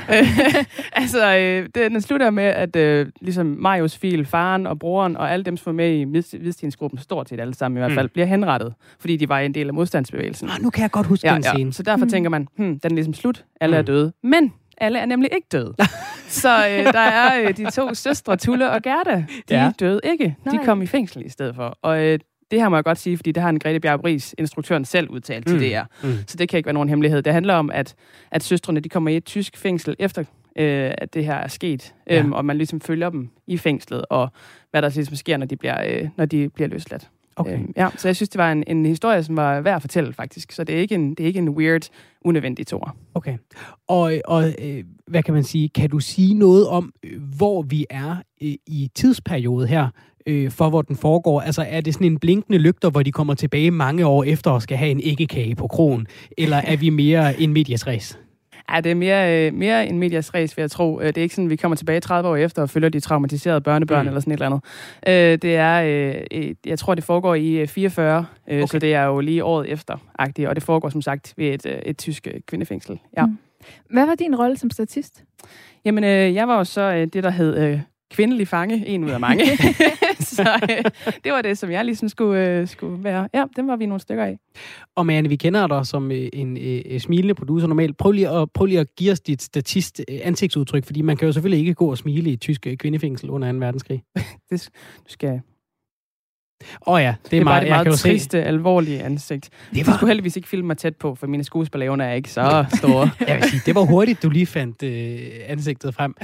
Altså, øh, det, den slutter med, at øh, ligesom Marius Fil, faren og broren og alle dem, som er med i Hvidstensgruppen, stort set alle sammen i hvert fald, Mm. bliver henrettet, fordi de var en del af modstandsbevægelsen. Ah, nu kan jeg godt huske ja, den ja. scene. Så derfor Mm. tænker man, hmm, den er ligesom slut, alle Mm. er døde. Men alle er nemlig ikke døde. Så øh, der er øh, de to søstre, Tulle og Gerda. De Ja. døde ikke. De Nej. kom i fængsel i stedet for. Og øh, det her må jeg godt sige, fordi det har en Grete Bjerg Ries, instruktøren, selv udtalt til Mm. DR. Mm. Så det kan ikke være nogen hemmelighed. Det handler om, at, at søstrene de kommer i et tysk fængsel efter, øh, at det her er sket. Ja. Øhm, og man ligesom følger dem i fængslet, og hvad der ligesom sker, når de bliver, øh, når de bliver løsladt. Okay. Øhm, ja, så jeg synes, det var en, en historie, som var værd at fortælle, faktisk. Så det er ikke en, det er ikke en weird, unødvendig tor. Okay. Og, og øh, hvad kan man sige? Kan du sige noget om, øh, hvor vi er øh, i tidsperiode her, øh, for hvor den foregår? Altså, er det sådan en blinkende lygter, hvor de kommer tilbage mange år efter og skal have en æggekage på kronen? Eller er vi mere en medias race? Ja, det er mere, øh, mere en medias race, vil jeg tro. Øh, Det er ikke sådan, at vi kommer tilbage 30 år efter og følger de traumatiserede børnebørn Mm. eller sådan et eller andet. Øh, Det er, øh, jeg tror, det foregår i øh, 44, øh, Okay. så det er jo lige året efter, -agtigt, og det foregår som sagt ved et, et tysk kvindefængsel. Ja. Mm. Hvad var din rolle som statist? Jamen, øh, jeg var jo så øh, det, der hed øh, kvindelig fange, en ud af mange. så øh, det var det, som jeg ligesom skulle, øh, skulle være. Ja, dem var vi nogle stykker af. Og Marianne, vi kender dig som øh, en øh, smilende producer normalt. Prøv lige, at, prøv lige at give os dit statist øh, ansigtsudtryk, fordi man kan jo selvfølgelig ikke gå og smile i et tysk øh, kvindefængsel under 2. verdenskrig. Det, du skal Åh oh ja, det er, Det er meget, bare det meget jo se. triste, alvorlige ansigt. Det Det var- skulle heldigvis ikke filme mig tæt på, for mine skuespillerevner er ikke så store. Jeg vil sige, det var hurtigt, du lige fandt øh, ansigtet frem.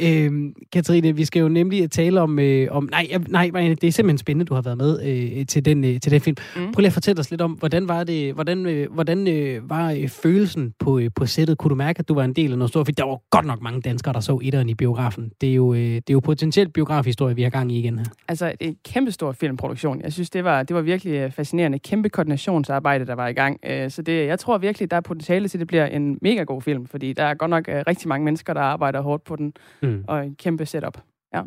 Øhm, Katrine, vi skal jo nemlig tale om... Øh, om nej, nej, Marianne, det er simpelthen spændende, du har været med øh, til, den, øh, til den film. Mm. Prøv lige at fortælle os lidt om, hvordan var det, hvordan, øh, hvordan øh, var øh, følelsen på, øh, på sættet? Kunne du mærke, at du var en del af noget stort? For der var godt nok mange danskere, der så etteren i biografen. Det er jo, øh, det er jo potentielt biografhistorie, vi har gang i igen her. altså, en kæmpestor filmproduktion. Jeg synes, det var, det var virkelig øh, fascinerende. Kæmpe koordinationsarbejde, der var i gang. Øh, Så det, jeg tror virkelig, der er potentiale til, at det bliver en mega god film, fordi der er godt nok øh, rigtig mange mennesker, der arbejder hårdt på den, Mm. og en kæmpe setup. Ja.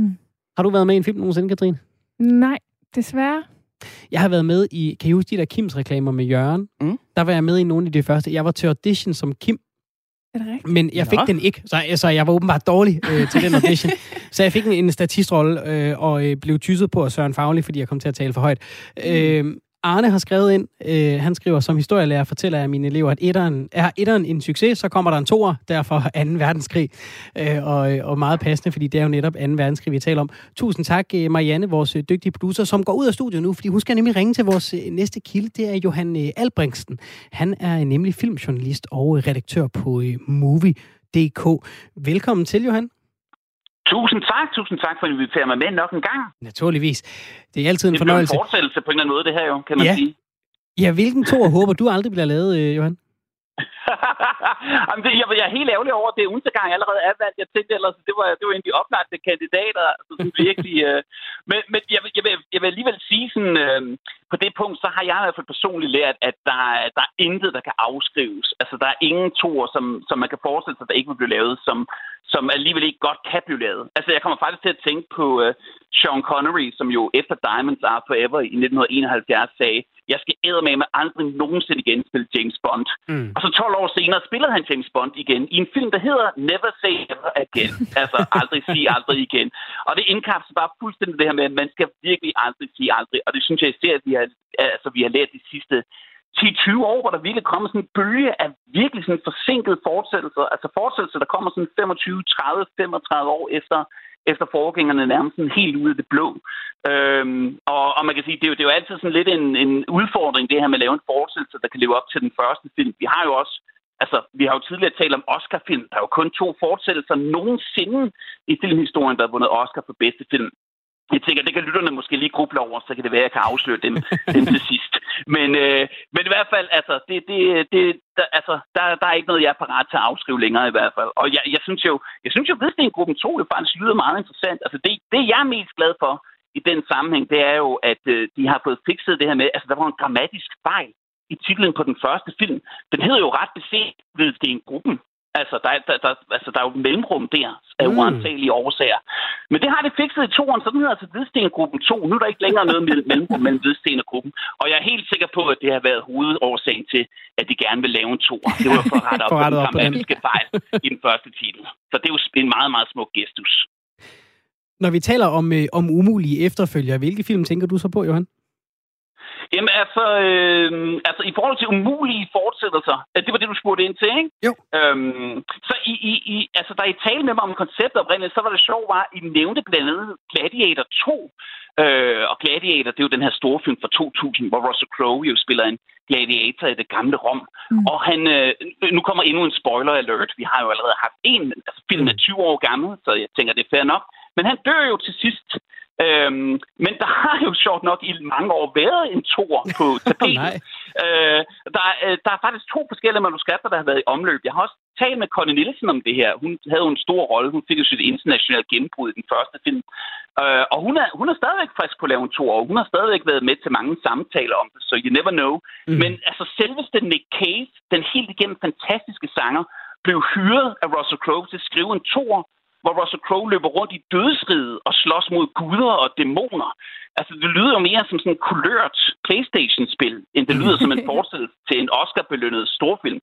Har du været med i en film nogensinde, Katrine? Nej, desværre. Jeg har været med i, kan I huske de der Kims reklamer med Jørgen? Mm. Der var jeg med i nogle af de første. Jeg var til audition som Kim, Er det rigtigt? men jeg fik Nå. den ikke, så, så jeg var åbenbart dårlig øh, til den audition. så jeg fik en, en statistrolle øh, og øh, blev tysset på at Søren Fagli, fordi jeg kom til at tale for højt. Øh, Arne har skrevet ind, øh, han skriver, som historielærer fortæller jeg mine elever, at etteren, er etteren en succes, så kommer der en toer, derfor 2. verdenskrig. Øh, og, øh, og meget passende, fordi det er jo netop 2. verdenskrig, vi taler om. Tusind tak, øh, Marianne, vores øh, dygtige producer, som går ud af studiet nu, fordi hun skal nemlig ringe til vores næste kilde. Det er Johan øh, Albrechtsen. Han er nemlig filmjournalist og redaktør på Movie.dk. Velkommen til, Johan. Tusind tak, tusind tak for at invitere mig med nok en gang. Naturligvis. Det er altid en Det bliver en fornøjelse. fortsættelse på en eller anden måde, det her jo, kan man Ja. sige. Ja, hvilken to håber du aldrig bliver lavet, øh, Johan? Jamen, det, jeg, jeg er helt ærgerlig over, at det er ugenste gang allerede er valgt. Jeg tænkte ellers, det var, det var en af de oplagte kandidater, altså sådan virkelig... Øh, men men jeg, jeg, vil, jeg vil alligevel sige sådan, øh, på det punkt, så har jeg i hvert fald personligt lært, at der, er- der er intet, der kan afskrives. Altså, der er ingen toer, som, som man kan forestille sig, der ikke vil blive lavet, som, som alligevel ikke godt kan blive lavet. Altså, jeg kommer faktisk til at tænke på øh, Sean Connery, som jo efter Diamonds Are Forever i 1971 sagde, jeg skal med aldrig nogensinde igen spille James Bond. Mm. Og så 12 år senere spillede han James Bond igen i en film, der hedder Never Say Ever Again. Altså aldrig sige aldrig igen. Og det indkapsler bare fuldstændig det her med, at man skal virkelig aldrig sige aldrig. Og det synes jeg især, at vi har, altså, vi har lært de sidste 10-20 år, hvor der virkelig kommer sådan en bølge af virkelig sådan forsinkede fortsættelser. Altså fortsættelser, der kommer sådan 25, 30, 35 år efter, efter forgængerne nærmest sådan helt ude af det blå. Øhm, og, og man kan sige, det er jo, det er jo altid sådan lidt en, en udfordring, det her med at lave en fortsættelse, der kan leve op til den første film. Vi har jo også Altså, vi har jo tidligere talt om Oscar-film. Der er jo kun to fortsættelser nogensinde i filmhistorien, der har vundet Oscar for bedste film. Jeg tænker, det kan lytterne måske lige gruble over, så kan det være, at jeg kan afsløre dem, dem til sidst. Men, øh, men i hvert fald, altså, det, det, det, der, altså der, der er ikke noget, jeg er parat til at afskrive længere i hvert fald. Og jeg, jeg synes jo, jeg synes jo, at gruppen 2 jo faktisk lyder meget interessant. Altså, det, det jeg er mest glad for i den sammenhæng, det er jo, at øh, de har fået fikset det her med, altså, der var en grammatisk fejl i titlen på den første film. Den hedder jo ret beset ved gruppen. Altså, der, er- der, der, altså, der er jo et mellemrum der af Mm. uansagelige årsager. Men det har det fikset i toeren, så den hedder altså Hvidstengruppen 2. Nu er der ikke længere noget mellem- mellemrum mellem Hvidsten og gruppen. Og jeg er helt sikker på, at det har været hovedårsagen til, at de gerne vil lave en toer. Det var for at rette op For op på den. grammatiske fejl i den første titel. Så det er jo en meget, meget smuk gestus. Når vi taler om, øh, om umulige efterfølgere, hvilke film tænker du så på, Johan? Jamen altså, øh, altså, i forhold til umulige fortsættelser, det var det, du spurgte ind til, ikke? Jo. Øhm, så i, i, i, altså, der I tale med mig om konceptet oprindeligt, så var det sjovt, var, I nævnte blandt andet Gladiator 2. Øh, og Gladiator, det er jo den her store film fra 2000, hvor Russell Crowe jo spiller en gladiator i det gamle Rom. Mm. Og han, øh, nu kommer endnu en spoiler alert. Vi har jo allerede haft en, altså filmen er 20 år gammel, så jeg tænker, det er fair nok. Men han dør jo til sidst. Øhm, men der har jo sjovt nok i mange år været en tor på tapetet. øh, der, øh, der er faktisk to forskellige manuskripter, der har været i omløb. Jeg har også talt med Connie Nielsen om det her. Hun havde jo en stor rolle. Hun fik jo sit internationale gennembrud i den første film. Øh, og hun er, hun er stadigvæk frisk på at lave en tor, og hun har stadigvæk været med til mange samtaler om det, så you never know. Mm. Men altså selveste Nick Cave, den helt igennem fantastiske sanger, blev hyret af Russell Crowe til at skrive en tor, hvor Russell Crowe løber rundt i dødsriget og slås mod guder og dæmoner. Altså, det lyder jo mere som sådan en kulørt Playstation-spil, end det lyder som en forestillelse til en Oscar-belønnet storfilm.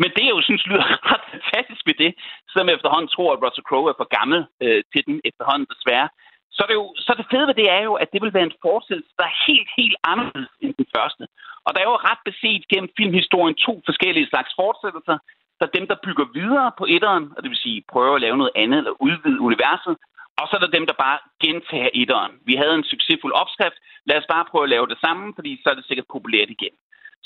Men det, jeg jo synes lyder ret fantastisk ved det, jeg efterhånden tror, at Russell Crowe er for gammel øh, til den efterhånden desværre, så, er det jo, så det fede ved det er jo, at det vil være en forestillelse, der er helt, helt anderledes end den første. Og der er jo ret beset gennem filmhistorien to forskellige slags fortsættelser. Der er dem, der bygger videre på etteren, og det vil sige prøver at lave noget andet eller udvide universet. Og så er der dem, der bare gentager etteren. Vi havde en succesfuld opskrift. Lad os bare prøve at lave det samme, fordi så er det sikkert populært igen.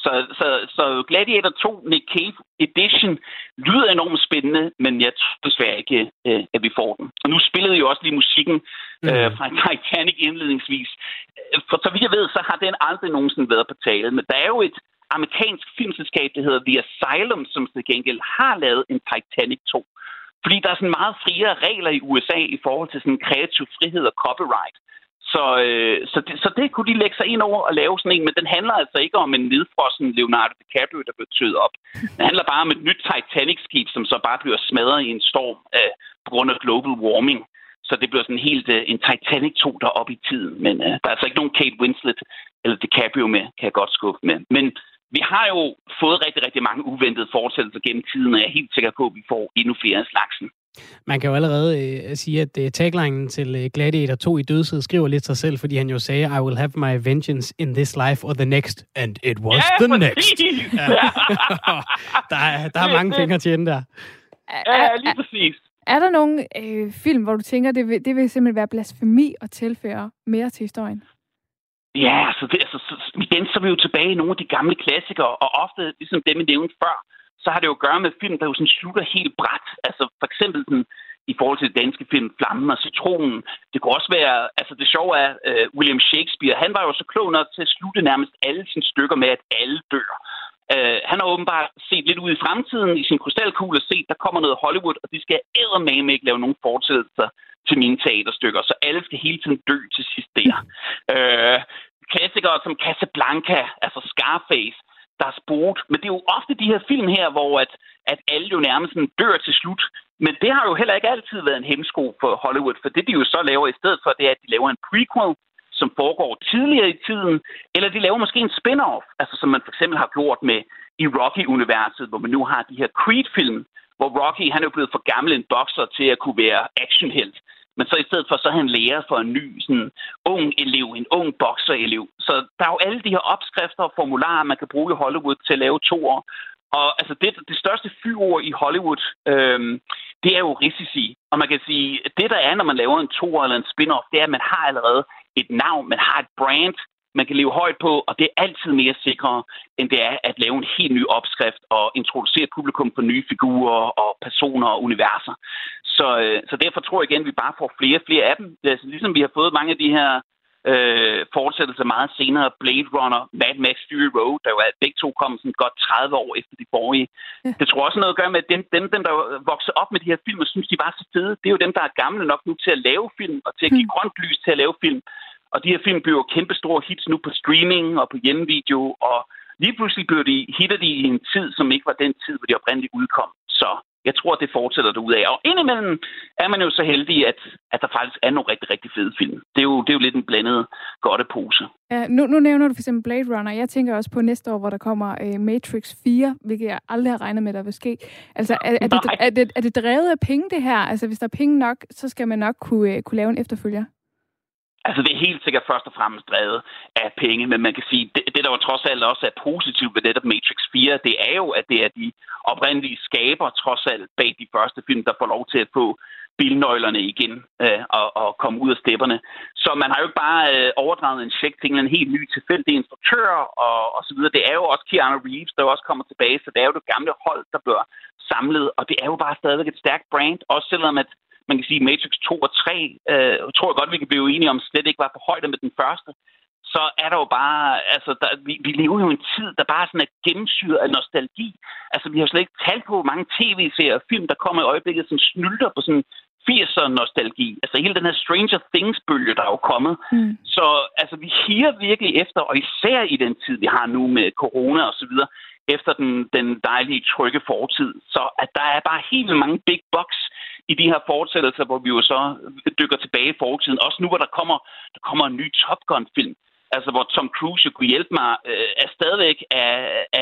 Så, så, så Gladiator 2 Nick Cave Edition lyder enormt spændende, men jeg tror desværre ikke, øh, at vi får den. Og nu spillede jo også lige musikken øh, fra Titanic indledningsvis. For så vidt jeg ved, så har den aldrig nogensinde været på tale. Men der er jo et amerikansk filmselskab, der hedder The Asylum, som til gengæld har lavet en Titanic 2. Fordi der er sådan meget friere regler i USA i forhold til sådan kreativ frihed og copyright. Så, øh, så, det, så det kunne de lægge sig ind over og lave sådan en, men den handler altså ikke om en nedfrossen Leonardo DiCaprio, der blev tøet op. Den handler bare om et nyt Titanic-skib, som så bare bliver smadret i en storm øh, på grund af global warming. Så det bliver sådan helt øh, en Titanic 2 der op i tiden. Men øh, der er altså ikke nogen Kate Winslet eller DiCaprio med, kan jeg godt skubbe med. Men vi har jo fået rigtig, rigtig mange uventede fortsættelser gennem tiden, og jeg er helt sikker på, at vi får endnu flere af slagsen. Man kan jo allerede øh, sige, at øh, taglinen til øh, Gladiator 2 i dødshed skriver lidt sig selv, fordi han jo sagde, I will have my vengeance in this life or the next, and it was ja, the next. Ja. der, er, der er mange fingre til ende der. Ja, lige præcis. Er der nogle øh, film, hvor du tænker, det vil, det vil simpelthen være blasfemi at tilføre mere til historien? Ja, altså, det, altså så, igen så er vi jo tilbage i nogle af de gamle klassikere, og ofte, ligesom dem, vi nævnte før, så har det jo at gøre med film, der jo sådan slutter helt bræt. Altså for eksempel den, i forhold til det danske film Flammen og Citronen. Det kunne også være, altså det sjove er, uh, William Shakespeare, han var jo så klog nok til at slutte nærmest alle sine stykker med, at alle dør. Uh, han har åbenbart set lidt ud i fremtiden i sin krystalkugle og set, der kommer noget Hollywood, og de skal eddermame ikke lave nogen fortsættelser til mine teaterstykker, så alle skal hele tiden dø til sidst der. Uh, klassikere som Casablanca, altså Scarface, der er spurgt. Men det er jo ofte de her film her, hvor at, at alle jo nærmest dør til slut. Men det har jo heller ikke altid været en hemsko for Hollywood, for det de jo så laver i stedet for, det er, at de laver en prequel, som foregår tidligere i tiden, eller de laver måske en spin-off, altså som man for eksempel har gjort med i Rocky-universet, hvor man nu har de her Creed-film, hvor Rocky han er blevet for gammel en bokser til at kunne være actionhelt. Men så i stedet for, så er han lærer for en ny sådan, ung elev, en ung bokserelev. Så der er jo alle de her opskrifter og formularer, man kan bruge i Hollywood til at lave to år. Og altså det, det største fyord i Hollywood, øhm, det er jo risici. Og man kan sige, det der er, når man laver en to eller en spin-off, det er, at man har allerede et navn, man har et brand, man kan leve højt på, og det er altid mere sikrere, end det er at lave en helt ny opskrift og introducere publikum for nye figurer og personer og universer. Så, øh, så derfor tror jeg igen, at vi bare får flere og flere af dem. Altså, ligesom vi har fået mange af de her øh, fortsættelser meget senere. Blade Runner, Mad Max Fury Road, der jo er begge to kom sådan godt 30 år efter de forrige. Ja. Det tror også noget at gøre med, at dem, dem, dem, der vokser op med de her film og synes, de var så fede, det er jo dem, der er gamle nok nu til at lave film og til at give mm. grønt lys til at lave film. Og de her film bliver kæmpe store hits nu på streaming og på hjemmevideo, og lige pludselig bliver de, hitter de i en tid, som ikke var den tid, hvor de oprindeligt udkom. Så jeg tror, det fortsætter ud af. Og indimellem er man jo så heldig, at, at der faktisk er nogle rigtig, rigtig fede film. Det er jo, det er jo lidt en blandet godte pose. Ja, nu, nu nævner du for eksempel Blade Runner. Jeg tænker også på næste år, hvor der kommer uh, Matrix 4, hvilket jeg aldrig har regnet med, der vil ske. Altså, er, er, det, er, det, er det drevet af penge, det her? Altså, hvis der er penge nok, så skal man nok kunne, uh, kunne lave en efterfølger. Altså, det er helt sikkert først og fremmest drevet af penge, men man kan sige, det, det der var trods alt også er positivt ved netop Matrix 4, det er jo, at det er de oprindelige skaber, trods alt, bag de første film, der får lov til at få bilnøglerne igen øh, og, og komme ud af stepperne. Så man har jo ikke bare øh, overdraget en check til en helt ny tilfældig instruktør og, og så videre. Det er jo også Keanu Reeves, der også kommer tilbage, så det er jo det gamle hold, der bliver samlet, og det er jo bare stadigvæk et stærkt brand, også selvom at man kan sige, Matrix 2 og 3, øh, tror jeg godt, vi kan blive enige om, slet ikke var på højde med den første så er der jo bare, altså, der, vi, vi lever jo i en tid, der bare sådan er gennemsyret af nostalgi. Altså, vi har slet ikke talt på mange tv-serier og film, der kommer i øjeblikket, som snylter på sådan 80'er nostalgi. Altså hele den her Stranger Things-bølge, der er jo kommet. Mm. Så altså, vi higer virkelig efter, og især i den tid, vi har nu med corona og så videre, efter den, den dejlige, trygge fortid. Så at der er bare helt mange big bucks i de her fortsættelser, hvor vi jo så dykker tilbage i fortiden. Også nu, hvor der kommer, der kommer en ny Top Gun-film altså hvor Tom Cruise kunne hjælpe mig, øh, er stadigvæk af,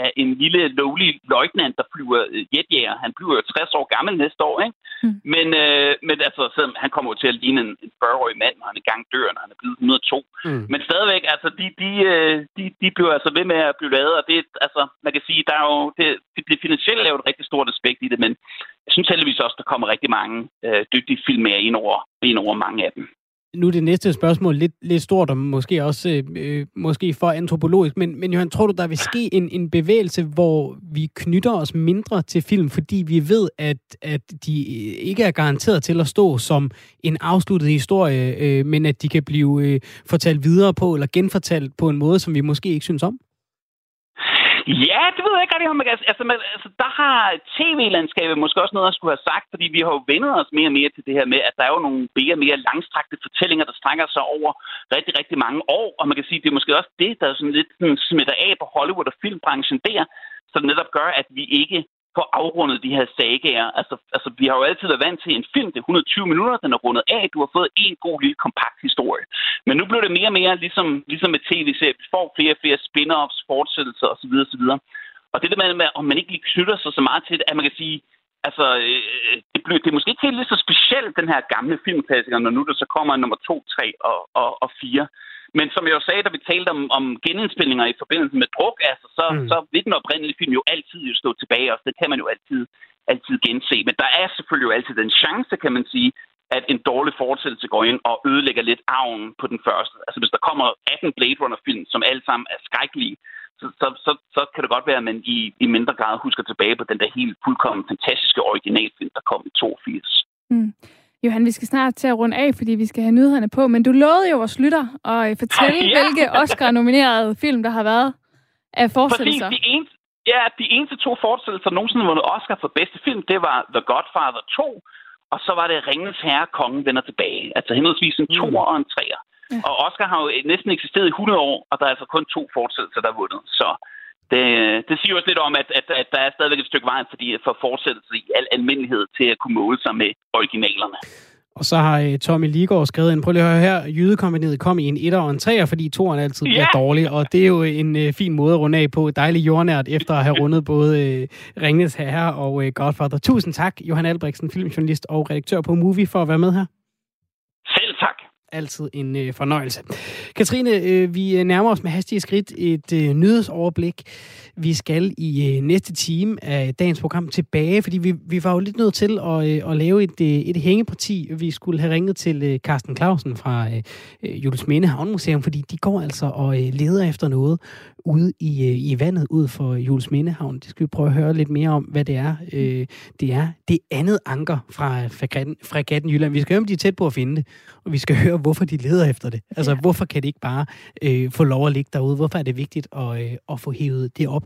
af en lille lovlig løjtnant, der flyver øh, jetjæger. Han bliver jo 60 år gammel næste år, ikke? Mm. Men, øh, men altså, så, han kommer jo til at ligne en, en 40-årig mand, når han engang dør, når han er blevet 102. Mm. Men stadigvæk, altså, de, de, øh, de, de bliver altså ved med at blive lavet, og det, altså, man kan sige, der er jo, det, det, det finansielle er jo et rigtig stort aspekt i det, men jeg synes heldigvis også, der kommer rigtig mange øh, dygtige filmer ind over, ind over mange af dem nu er det næste spørgsmål lidt, lidt stort, og måske også øh, øh, måske for antropologisk, men, men Johan, tror du, der vil ske en, en bevægelse, hvor vi knytter os mindre til film, fordi vi ved, at, at de ikke er garanteret til at stå som en afsluttet historie, øh, men at de kan blive øh, fortalt videre på, eller genfortalt på en måde, som vi måske ikke synes om? Ja, det ved jeg ikke rigtig om. Altså, altså, altså, der har tv-landskabet måske også noget at skulle have sagt, fordi vi har jo vendet os mere og mere til det her med, at der er jo nogle mere mere langstrakte fortællinger, der strækker sig over rigtig, rigtig mange år. Og man kan sige, at det er måske også det, der sådan lidt sådan smitter af på Hollywood og filmbranchen der, som netop gør, at vi ikke får afrundet de her sagaer. Altså, altså, vi har jo altid været vant til en film, det er 120 minutter, den er rundet af, du har fået en god lille kompakt historie. Men nu bliver det mere og mere ligesom, ligesom med tv-serier. Vi får flere og flere spin-offs, fortsættelser osv. osv. Og det der med, om man ikke lige knytter sig så meget til det, at man kan sige, altså, øh, det, bliver, det er måske ikke helt lige så specielt, den her gamle filmklassiker, når nu der så kommer nummer 2, 3 og, og, og 4. Men som jeg jo sagde, da vi talte om, om genindspilninger i forbindelse med druk, altså, så, mm. så vil den oprindelige film jo altid jo stå tilbage også. Det kan man jo altid, altid gense. Men der er selvfølgelig jo altid den chance, kan man sige, at en dårlig fortsættelse går ind og ødelægger lidt arven på den første. Altså hvis der kommer 18 Blade Runner-film, som alle sammen er skrækkelige, så, så, så, så kan det godt være, at man i, i mindre grad husker tilbage på den der helt fuldkommen fantastiske originalfilm, der kom i 82. Mm. Johan, vi skal snart til at runde af, fordi vi skal have nyhederne på, men du lovede jo vores lytter at øh, fortælle, ja. hvilke Oscar-nominerede film, der har været af fortsættelser. Præcis, de eneste, ja, de eneste to fortsættelser, der nogensinde vundet Oscar for bedste film, det var The Godfather 2, og så var det Ringens Herre, Kongen vender tilbage. Altså henholdsvis en to mm. og en treer. Ja. Og Oscar har jo næsten eksisteret i 100 år, og der er altså kun to fortsættelser, der er vundet. Så det, det siger også lidt om, at, at, at der er stadigvæk et stykke vej fordi for fortsættelse i al almindelighed til at kunne måle sig med originalerne. Og så har uh, Tommy Ligård skrevet en, prøv lige at høre her, jydekompaniet kom i en 1 og en 3, fordi toeren altid bliver yeah. dårlig, og det er jo en uh, fin måde at runde af på. Dejligt jordnært, efter at have rundet både uh, Ringnes Herre og uh, Godfather. Tusind tak, Johan Albrechtsen, filmjournalist og redaktør på Movie, for at være med her. Altid en øh, fornøjelse. Katrine, øh, vi øh, nærmer os med hastige skridt et øh, nyhedsoverblik. Vi skal i øh, næste time af dagens program tilbage, fordi vi, vi var jo lidt nødt til at, øh, at lave et, øh, et hængeparti. Vi skulle have ringet til øh, Carsten Clausen fra øh, øh Jules Minde Havnmuseum, fordi de går altså og øh, leder efter noget ude i, øh, i vandet ud for Jules Mindehavn. Det skal vi prøve at høre lidt mere om, hvad det er. Øh, det er det andet anker fra fregatten, fregatten Jylland. Vi skal høre, om de er tæt på at finde det, og vi skal høre, hvorfor de leder efter det. Altså, ja. hvorfor kan det ikke bare øh, få lov at ligge derude? Hvorfor er det vigtigt at, øh, at få hævet det op?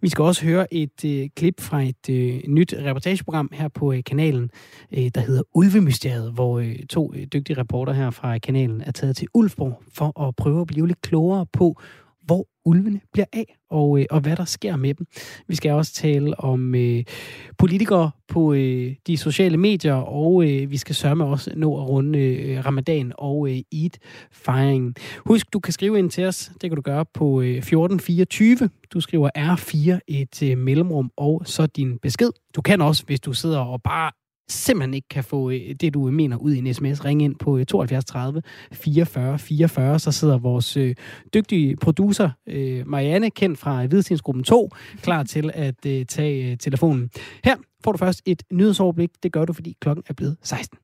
Vi skal også høre et øh, klip fra et øh, nyt reportageprogram her på øh, kanalen, øh, der hedder Ulvemysteriet, hvor øh, to øh, dygtige reporter her fra kanalen er taget til Ulfborg for at prøve at blive lidt klogere på, hvor ulvene bliver af, og, øh, og hvad der sker med dem. Vi skal også tale om øh, politikere på øh, de sociale medier, og øh, vi skal sørge med også nå at runde øh, ramadan og øh, Eid-fejringen. Husk, du kan skrive ind til os. Det kan du gøre på øh, 1424. Du skriver R4 et øh, mellemrum, og så din besked. Du kan også, hvis du sidder og bare simpelthen ikke kan få øh, det, du mener ud i en sms, ring ind på 72 30 44 44. Så sidder vores øh, dygtige producer, øh, Marianne, kendt fra øh, Hvidstensgruppen 2, klar til at øh, tage øh, telefonen. Her får du først et nyhedsoverblik. Det gør du, fordi klokken er blevet 16.